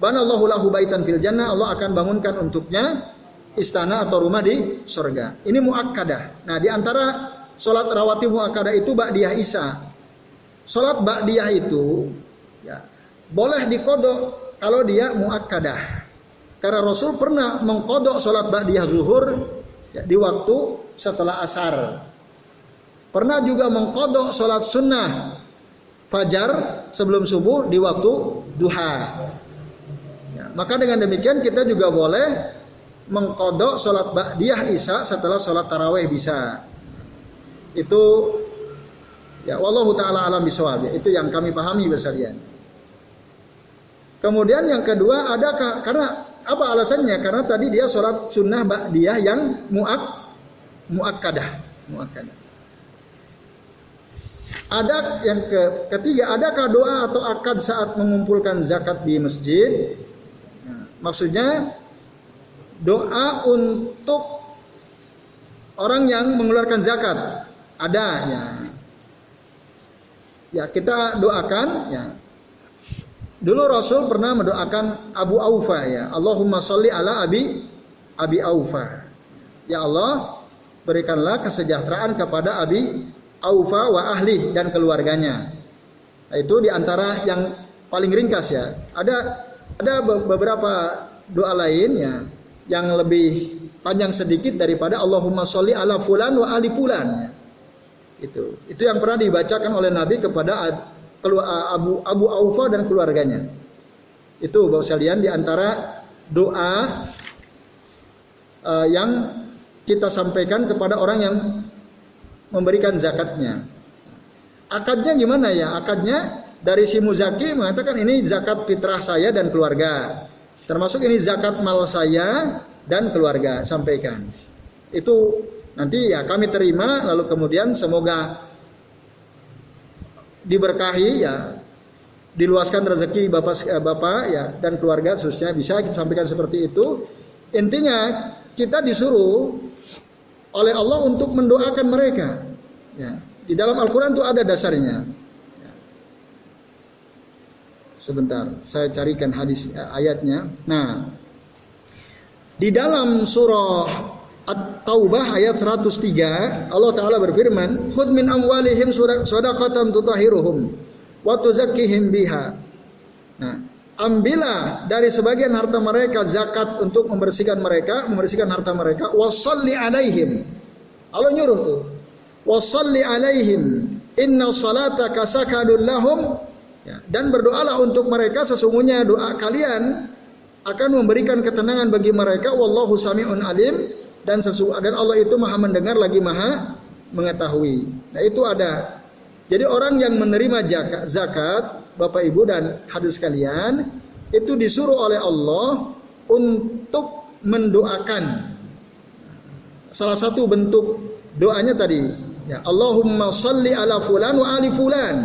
banallahu lahu baitan fil jannah, Allah akan bangunkan untuknya istana atau rumah di surga. Ini muakkadah. Nah, di antara salat rawatib muakkadah itu ba'diyah Isa. Salat ba'diyah itu ya boleh dikodok kalau dia muakkadah. Karena Rasul pernah mengkodok salat ba'diyah zuhur ya, di waktu setelah asar. Pernah juga mengkodok sholat sunnah fajar sebelum subuh di waktu duha. Ya, maka dengan demikian kita juga boleh mengkodok sholat ba'diyah isya setelah sholat taraweh bisa. Itu ya wallahu taala alam bisawab. Ya, itu yang kami pahami bersalian. Kemudian yang kedua ada karena apa alasannya? Karena tadi dia sholat sunnah ba'diyah yang muak muakkadah, muakkadah. Ada yang ke, ketiga, adakah doa atau akad saat mengumpulkan zakat di masjid? Nah, maksudnya doa untuk orang yang mengeluarkan zakat. Ada ya. Ya, kita doakan ya. Dulu Rasul pernah mendoakan Abu Aufa ya, Allahumma sholli ala Abi Abi Aufa. Ya Allah, berikanlah kesejahteraan kepada Abi Aufa wa ahli dan keluarganya. Nah, itu di antara yang paling ringkas ya. Ada ada beberapa doa lainnya yang lebih panjang sedikit daripada Allahumma sholli ala fulan wa ali fulan. Itu itu yang pernah dibacakan oleh Nabi kepada Abu Abu Aufa dan keluarganya. Itu Bapak sekalian di antara doa uh, yang kita sampaikan kepada orang yang memberikan zakatnya. Akadnya gimana ya? Akadnya dari si muzaki mengatakan ini zakat fitrah saya dan keluarga. Termasuk ini zakat mal saya dan keluarga sampaikan. Itu nanti ya kami terima lalu kemudian semoga diberkahi ya. Diluaskan rezeki bapak eh, bapak ya dan keluarga khususnya bisa kita sampaikan seperti itu. Intinya kita disuruh oleh Allah untuk mendoakan mereka. Ya di dalam Al-Quran itu ada dasarnya. Ya. sebentar saya carikan hadis eh, ayatnya. Nah di dalam surah At-Taubah ayat 103 Allah taala berfirman, "Khudh min amwalihim shadaqatan tutahhiruhum wa tuzakkihim biha." Nah, ambillah dari sebagian harta mereka zakat untuk membersihkan mereka, membersihkan harta mereka, wasalli alaihim. Allah nyuruh tuh. Wasalli alaihim inna salataka sakanun lahum ya, dan berdoalah untuk mereka sesungguhnya doa kalian akan memberikan ketenangan bagi mereka wallahu samiun alim dan sesu dan Allah itu maha mendengar lagi maha mengetahui. Nah itu ada. Jadi orang yang menerima zakat, Bapak Ibu dan hadis kalian itu disuruh oleh Allah untuk mendoakan. Salah satu bentuk doanya tadi Ya, Allahumma salli ala fulan wa ali fulan.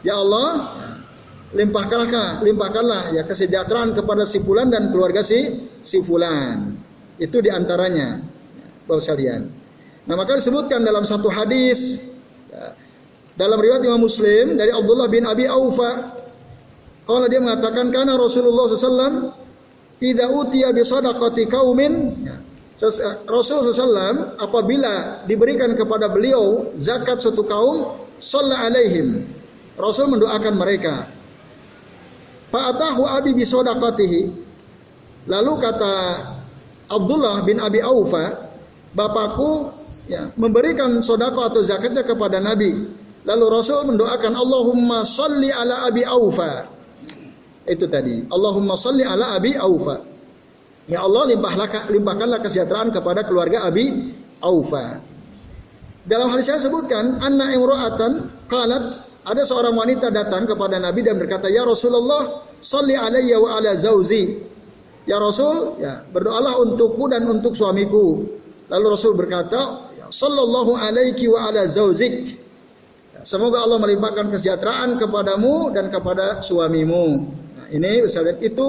Ya Allah, limpahkanlah limpahkanlah ya kesejahteraan kepada si fulan dan keluarga si si fulan. Itu di antaranya, Bapak sekalian. Nah maka disebutkan dalam satu hadis ya, dalam riwayat Imam Muslim dari Abdullah bin Abi Aufa kalau dia mengatakan karena Rasulullah SAW tidak utia bi sadaqati kaumin Rasul SAW apabila diberikan kepada beliau zakat suatu kaum, sholla alaihim. Rasul mendoakan mereka. Fa'atahu abi bisodakatihi. Lalu kata Abdullah bin Abi Aufa, bapakku ya, memberikan sodako atau zakatnya kepada Nabi. Lalu Rasul mendoakan Allahumma salli ala Abi Aufa. Itu tadi. Allahumma salli ala Abi Aufa. Ya Allah limpahlah, limpahkanlah kesejahteraan kepada keluarga Abi Aufa. Dalam hadis saya sebutkan, anna imra'atan qalat ada seorang wanita datang kepada Nabi dan berkata, "Ya Rasulullah, salli alayya wa ala zauzi." Ya Rasul, ya, berdoalah untukku dan untuk suamiku. Lalu Rasul berkata, ya, "Sallallahu alaiki wa ala zauzik." Ya, semoga Allah melimpahkan kesejahteraan kepadamu dan kepada suamimu. Nah, ini itu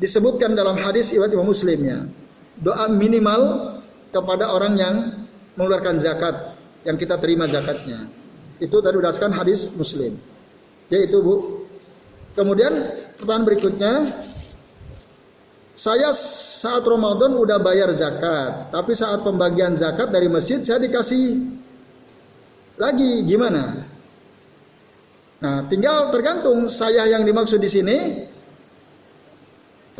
disebutkan dalam hadis riwayat Imam Muslim ya. Doa minimal kepada orang yang mengeluarkan zakat yang kita terima zakatnya. Itu tadi berdasarkan hadis Muslim. Ya itu Bu. Kemudian pertanyaan berikutnya saya saat Ramadan udah bayar zakat, tapi saat pembagian zakat dari masjid saya dikasih lagi gimana? Nah, tinggal tergantung saya yang dimaksud di sini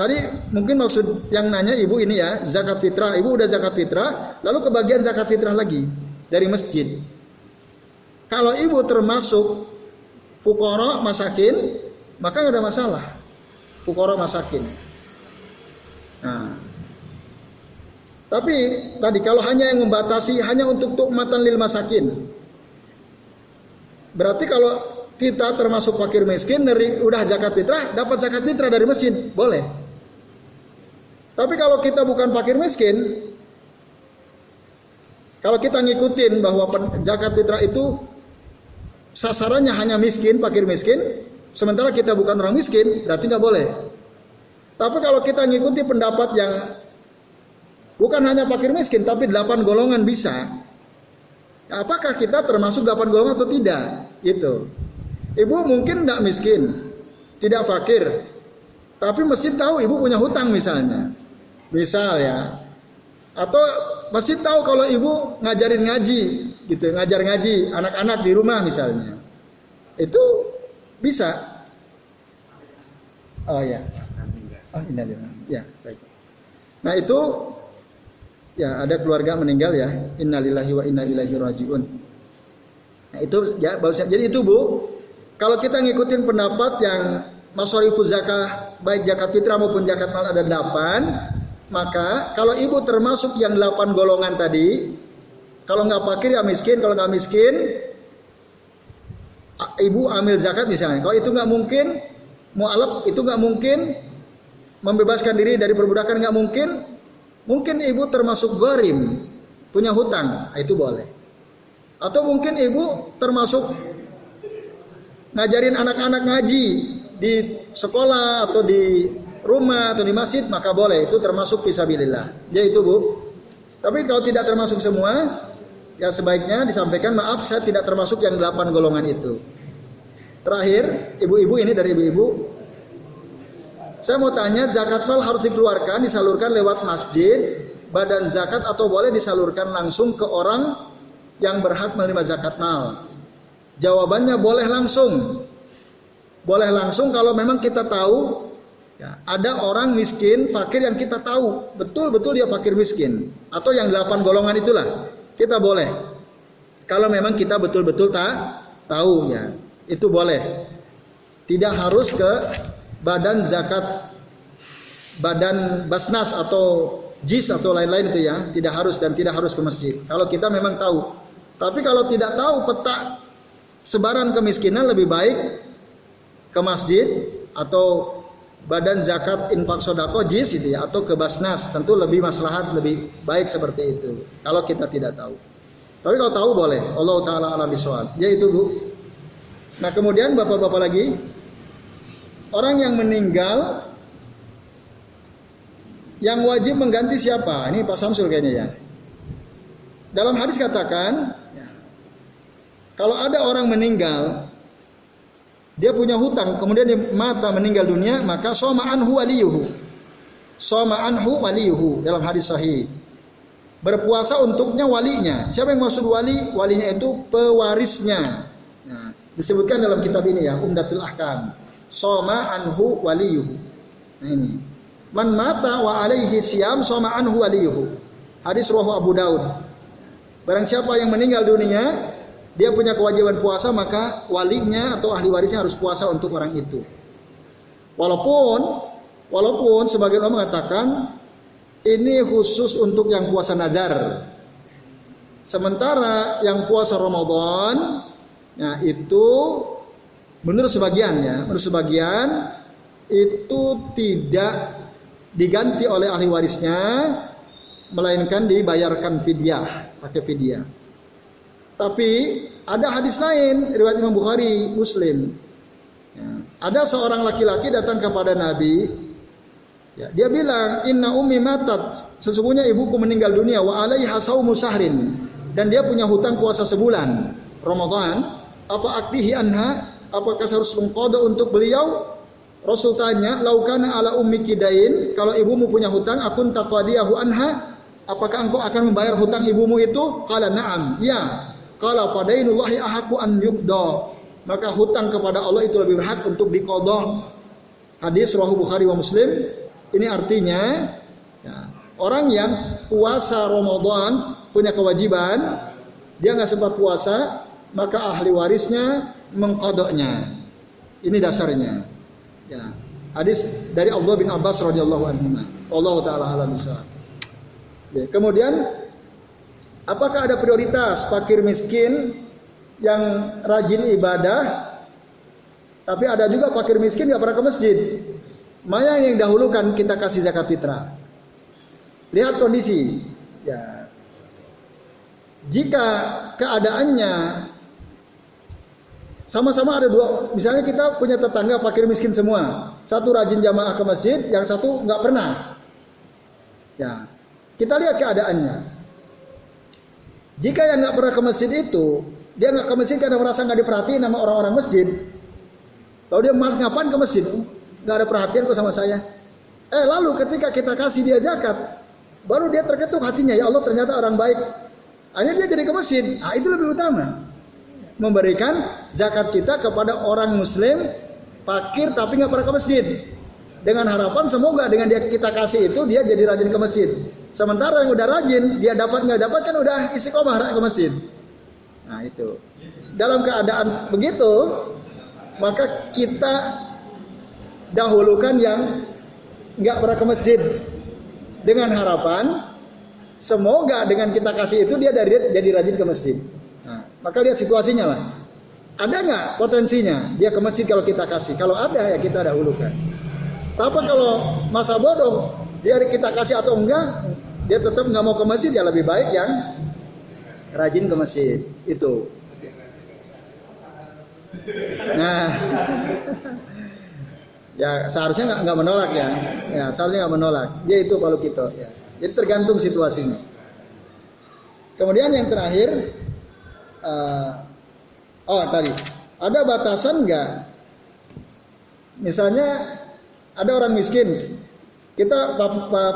Tadi mungkin maksud yang nanya ibu ini ya, zakat fitrah. Ibu udah zakat fitrah, lalu kebagian zakat fitrah lagi dari masjid. Kalau ibu termasuk fukoro masakin, maka nggak ada masalah. Fukoro masakin. Nah, tapi tadi kalau hanya yang membatasi hanya untuk tukmatan lil masakin, berarti kalau kita termasuk fakir miskin dari udah zakat fitrah dapat zakat fitrah dari masjid boleh. Tapi kalau kita bukan fakir miskin, kalau kita ngikutin bahwa zakat fitrah itu sasarannya hanya miskin, fakir miskin, sementara kita bukan orang miskin, berarti nggak boleh. Tapi kalau kita ngikuti pendapat yang bukan hanya fakir miskin, tapi delapan golongan bisa. Apakah kita termasuk delapan golongan atau tidak? Itu. Ibu mungkin tidak miskin, tidak fakir, tapi mesti tahu ibu punya hutang misalnya. Misal ya. Atau masih tahu kalau ibu ngajarin ngaji gitu, ngajar ngaji anak-anak di rumah misalnya. Itu bisa. Oh ya. Oh ini Ya, baik. Nah, itu ya ada keluarga meninggal ya. Innalillahi wa inna ilaihi rajiun. Nah, itu ya Jadi itu Bu, kalau kita ngikutin pendapat yang Masorifu zakah baik zakat fitrah maupun zakat mal ada delapan, maka kalau ibu termasuk yang delapan golongan tadi, kalau nggak fakir ya miskin, kalau nggak miskin, ibu ambil zakat misalnya. Kalau itu nggak mungkin, mualaf itu nggak mungkin, membebaskan diri dari perbudakan nggak mungkin, mungkin ibu termasuk garim, punya hutang, itu boleh. Atau mungkin ibu termasuk ngajarin anak-anak ngaji di sekolah atau di rumah atau di masjid maka boleh itu termasuk fisabilillah. Ya itu Bu. Tapi kalau tidak termasuk semua ya sebaiknya disampaikan maaf saya tidak termasuk yang delapan golongan itu. Terakhir, ibu-ibu ini dari ibu-ibu saya mau tanya zakat mal harus dikeluarkan disalurkan lewat masjid, badan zakat atau boleh disalurkan langsung ke orang yang berhak menerima zakat mal? Jawabannya boleh langsung. Boleh langsung kalau memang kita tahu Ya, ada orang miskin, fakir yang kita tahu betul-betul dia fakir miskin atau yang delapan golongan itulah. kita boleh. Kalau memang kita betul-betul tak tahu ya, itu boleh. Tidak harus ke badan zakat badan basnas atau jis atau lain-lain itu ya, tidak harus dan tidak harus ke masjid. Kalau kita memang tahu. Tapi kalau tidak tahu peta sebaran kemiskinan lebih baik ke masjid atau badan zakat infak sodako jis itu ya atau ke basnas. Tentu lebih maslahat lebih baik seperti itu. Kalau kita tidak tahu. Tapi kalau tahu boleh. Allah taala alam ya itu bu. Nah kemudian bapak-bapak lagi orang yang meninggal yang wajib mengganti siapa? Ini Pak Samsul kayaknya ya. Dalam hadis katakan, kalau ada orang meninggal, dia punya hutang, kemudian dia mata meninggal dunia, maka soma anhu waliyuhu. Soma anhu waliyuhu dalam hadis sahih. Berpuasa untuknya walinya. Siapa yang maksud wali? Walinya itu pewarisnya. Nah, disebutkan dalam kitab ini ya, Umdatul Ahkam. Soma anhu waliyuhu. Nah ini. Man mata wa alaihi siam sama anhu waliyuhu. Hadis rohu Abu Daud. Barang siapa yang meninggal dunia, dia punya kewajiban puasa, maka walinya atau ahli warisnya harus puasa untuk orang itu. Walaupun walaupun sebagian orang mengatakan ini khusus untuk yang puasa nazar. Sementara yang puasa Ramadan, nah itu menurut sebagian ya, menurut sebagian itu tidak diganti oleh ahli warisnya melainkan dibayarkan fidyah pakai fidyah. Tapi ada hadis lain riwayat Imam Bukhari Muslim. Ya, ada seorang laki-laki datang kepada Nabi ya, dia bilang inna ummi matat. Sesungguhnya ibuku meninggal dunia wa alaiha saumu sahrin dan dia punya hutang puasa sebulan Ramadan. Apa aktihi anha apakah harus mengkodo untuk beliau Rasul tanya, laukana ala ummi kidain, kalau ibumu punya hutang, akun taqadiyahu anha, apakah engkau akan membayar hutang ibumu itu? Kala na'am, ya. Kalau padainullahi ahaku an yukdo. Maka hutang kepada Allah itu lebih berhak untuk dikodoh. Hadis Rahu Bukhari wa Muslim. Ini artinya, ya, orang yang puasa Ramadan punya kewajiban, dia nggak sempat puasa, maka ahli warisnya mengkodoknya. Ini dasarnya. Ya. Hadis dari Allah bin Abbas radhiyallahu anhu. Allah taala alam ya. Kemudian apakah ada prioritas fakir miskin yang rajin ibadah tapi ada juga fakir miskin nggak pernah ke masjid. Mana yang dahulukan kita kasih zakat fitrah. Lihat kondisi. Ya. Jika keadaannya sama-sama ada dua, misalnya kita punya tetangga fakir miskin semua. Satu rajin jamaah ke masjid, yang satu nggak pernah. Ya, kita lihat keadaannya. Jika yang nggak pernah ke masjid itu, dia nggak ke masjid karena merasa nggak diperhatiin sama orang-orang masjid. Lalu dia mas ngapain ke masjid? Nggak ada perhatian kok sama saya. Eh lalu ketika kita kasih dia zakat, baru dia terketuk hatinya ya Allah ternyata orang baik. Akhirnya dia jadi ke masjid. Ah itu lebih utama memberikan zakat kita kepada orang muslim fakir tapi nggak pernah ke masjid. Dengan harapan semoga dengan dia kita kasih itu dia jadi rajin ke masjid. Sementara yang udah rajin dia dapat nggak dapat kan udah istiqomah ke masjid. Nah itu. Dalam keadaan begitu maka kita dahulukan yang nggak pernah ke masjid. Dengan harapan semoga dengan kita kasih itu dia dari jadi rajin ke masjid maka lihat situasinya lah. Ada nggak potensinya dia ke masjid kalau kita kasih? Kalau ada ya kita dahulukan. Tapi kalau masa bodoh dia kita kasih atau enggak, dia tetap nggak mau ke masjid ya lebih baik yang rajin ke masjid itu. Nah, ya seharusnya nggak menolak ya, ya seharusnya nggak menolak. Dia itu kalau kita. Ya. Jadi tergantung situasinya. Kemudian yang terakhir uh, oh tadi ada batasan nggak? Misalnya ada orang miskin, kita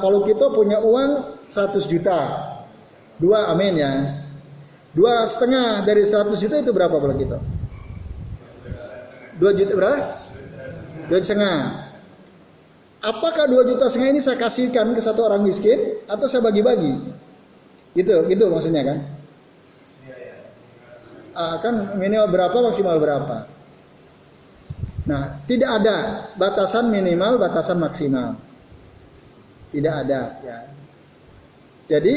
kalau kita punya uang 100 juta, dua amin ya, dua setengah dari 100 juta itu berapa kalau kita? Dua juta berapa? Dua setengah. Apakah dua juta setengah ini saya kasihkan ke satu orang miskin atau saya bagi-bagi? Gitu, gitu maksudnya kan? Akan minimal berapa maksimal berapa. Nah, tidak ada batasan minimal, batasan maksimal. Tidak ada ya. Jadi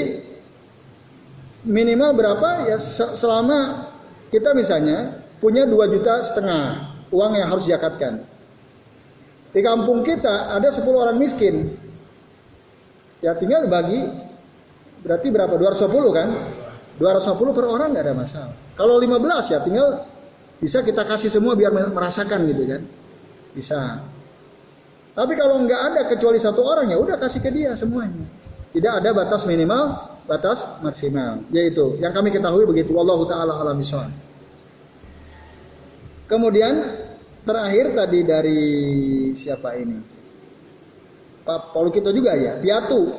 minimal berapa ya selama kita misalnya punya dua juta setengah uang yang harus zakatkan. Di kampung kita ada 10 orang miskin. Ya tinggal bagi berarti berapa? 210 kan? 210 per orang nggak ada masalah. Kalau 15 ya tinggal bisa kita kasih semua biar merasakan gitu kan. Bisa. Tapi kalau nggak ada kecuali satu orang ya udah kasih ke dia semuanya. Tidak ada batas minimal, batas maksimal. Yaitu yang kami ketahui begitu. Wallahu taala alam Kemudian terakhir tadi dari siapa ini? Pak Paul kita juga ya, piatu.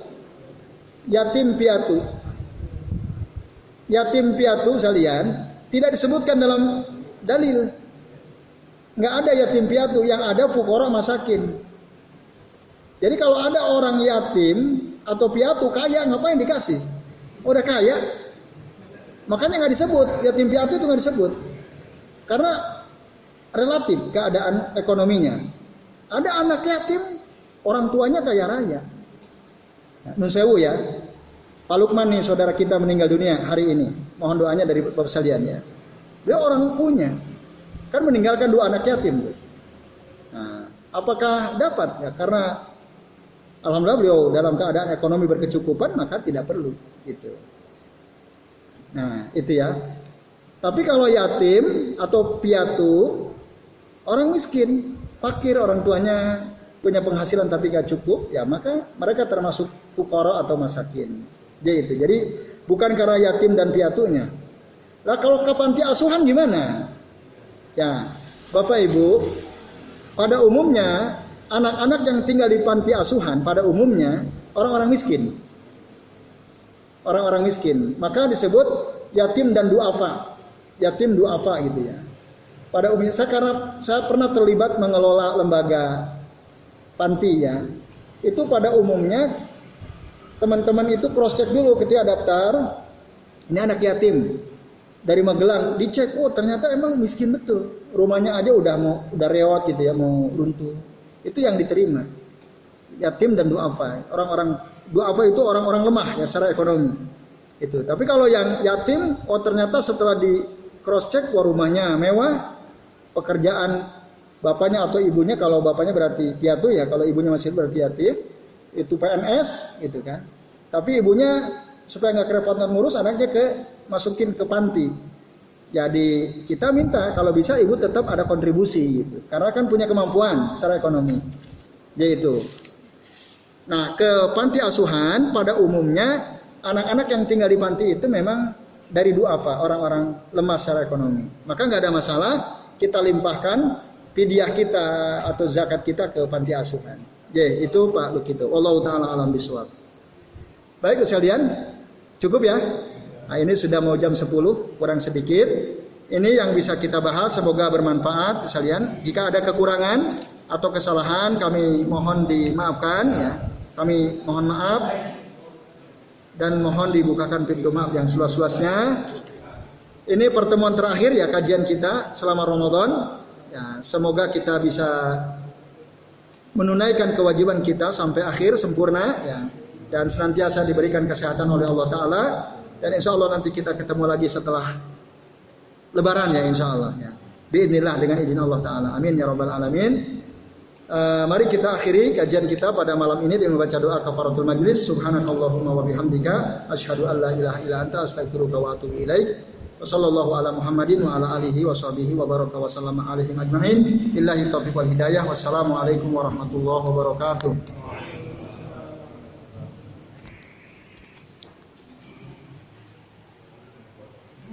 Yatim piatu. Yatim piatu salian tidak disebutkan dalam dalil. Nggak ada yatim piatu, yang ada fukora masakin. Jadi kalau ada orang yatim atau piatu kaya, ngapain dikasih? Udah kaya, makanya nggak disebut yatim piatu itu nggak disebut. Karena relatif keadaan ekonominya. Ada anak yatim, orang tuanya kaya raya. Nusewu ya, Pak Lukman nih saudara kita meninggal dunia hari ini. Mohon doanya dari Bapak sekalian ya. Dia orang punya. Kan meninggalkan dua anak yatim. Nah, apakah dapat? Ya karena alhamdulillah beliau dalam keadaan ekonomi berkecukupan maka tidak perlu gitu. Nah, itu ya. Tapi kalau yatim atau piatu orang miskin, fakir orang tuanya punya penghasilan tapi gak cukup, ya maka mereka termasuk fukara atau masakin. Jadi itu. Jadi bukan karena yatim dan piatunya, Nah kalau ke panti asuhan gimana? Ya, Bapak Ibu, pada umumnya anak-anak yang tinggal di panti asuhan pada umumnya orang-orang miskin. Orang-orang miskin. Maka disebut yatim dan duafa. Yatim duafa gitu ya. Pada umumnya saya karena saya pernah terlibat mengelola lembaga panti ya. Itu pada umumnya teman-teman itu cross check dulu ketika daftar. Ini anak yatim dari Magelang dicek oh ternyata emang miskin betul. Rumahnya aja udah mau udah rewat gitu ya mau runtuh. Itu yang diterima. Yatim dan duafa orang-orang duafa itu orang-orang lemah ya secara ekonomi. Itu. Tapi kalau yang yatim oh ternyata setelah di cross check wah rumahnya mewah pekerjaan bapaknya atau ibunya kalau bapaknya berarti piatu ya kalau ibunya masih berarti yatim itu PNS gitu kan tapi ibunya supaya nggak kerepotan ngurus anaknya ke masukin ke panti. Jadi kita minta kalau bisa ibu tetap ada kontribusi gitu. Karena kan punya kemampuan secara ekonomi. Yaitu. Nah, ke panti asuhan pada umumnya anak-anak yang tinggal di panti itu memang dari duafa, orang-orang lemah secara ekonomi. Maka nggak ada masalah kita limpahkan pidiah kita atau zakat kita ke panti asuhan. Jadi itu Pak Lukito. Allah taala alam biswab. Baik sekalian, cukup ya. Nah ini sudah mau jam 10, kurang sedikit. Ini yang bisa kita bahas, semoga bermanfaat sekalian. Jika ada kekurangan atau kesalahan kami mohon dimaafkan ya. Kami mohon maaf dan mohon dibukakan pintu maaf yang seluas-luasnya. Ini pertemuan terakhir ya kajian kita selama Ramadan. Ya, semoga kita bisa menunaikan kewajiban kita sampai akhir sempurna ya dan senantiasa diberikan kesehatan oleh Allah Taala dan insya Allah nanti kita ketemu lagi setelah Lebaran ya insya Allah ya. Biidnillah dengan izin Allah Taala. Amin ya robbal alamin. Uh, mari kita akhiri kajian kita pada malam ini dengan membaca doa kafaratul majlis. Subhanakallahumma wa bihamdika asyhadu an la ilaha illa anta astaghfiruka wa atubu ilaik. Wa sallallahu ala Muhammadin wa ala alihi wa sahbihi wa baraka wa sallama. Billahi taufiq wal hidayah. Wassalamualaikum warahmatullahi wabarakatuh.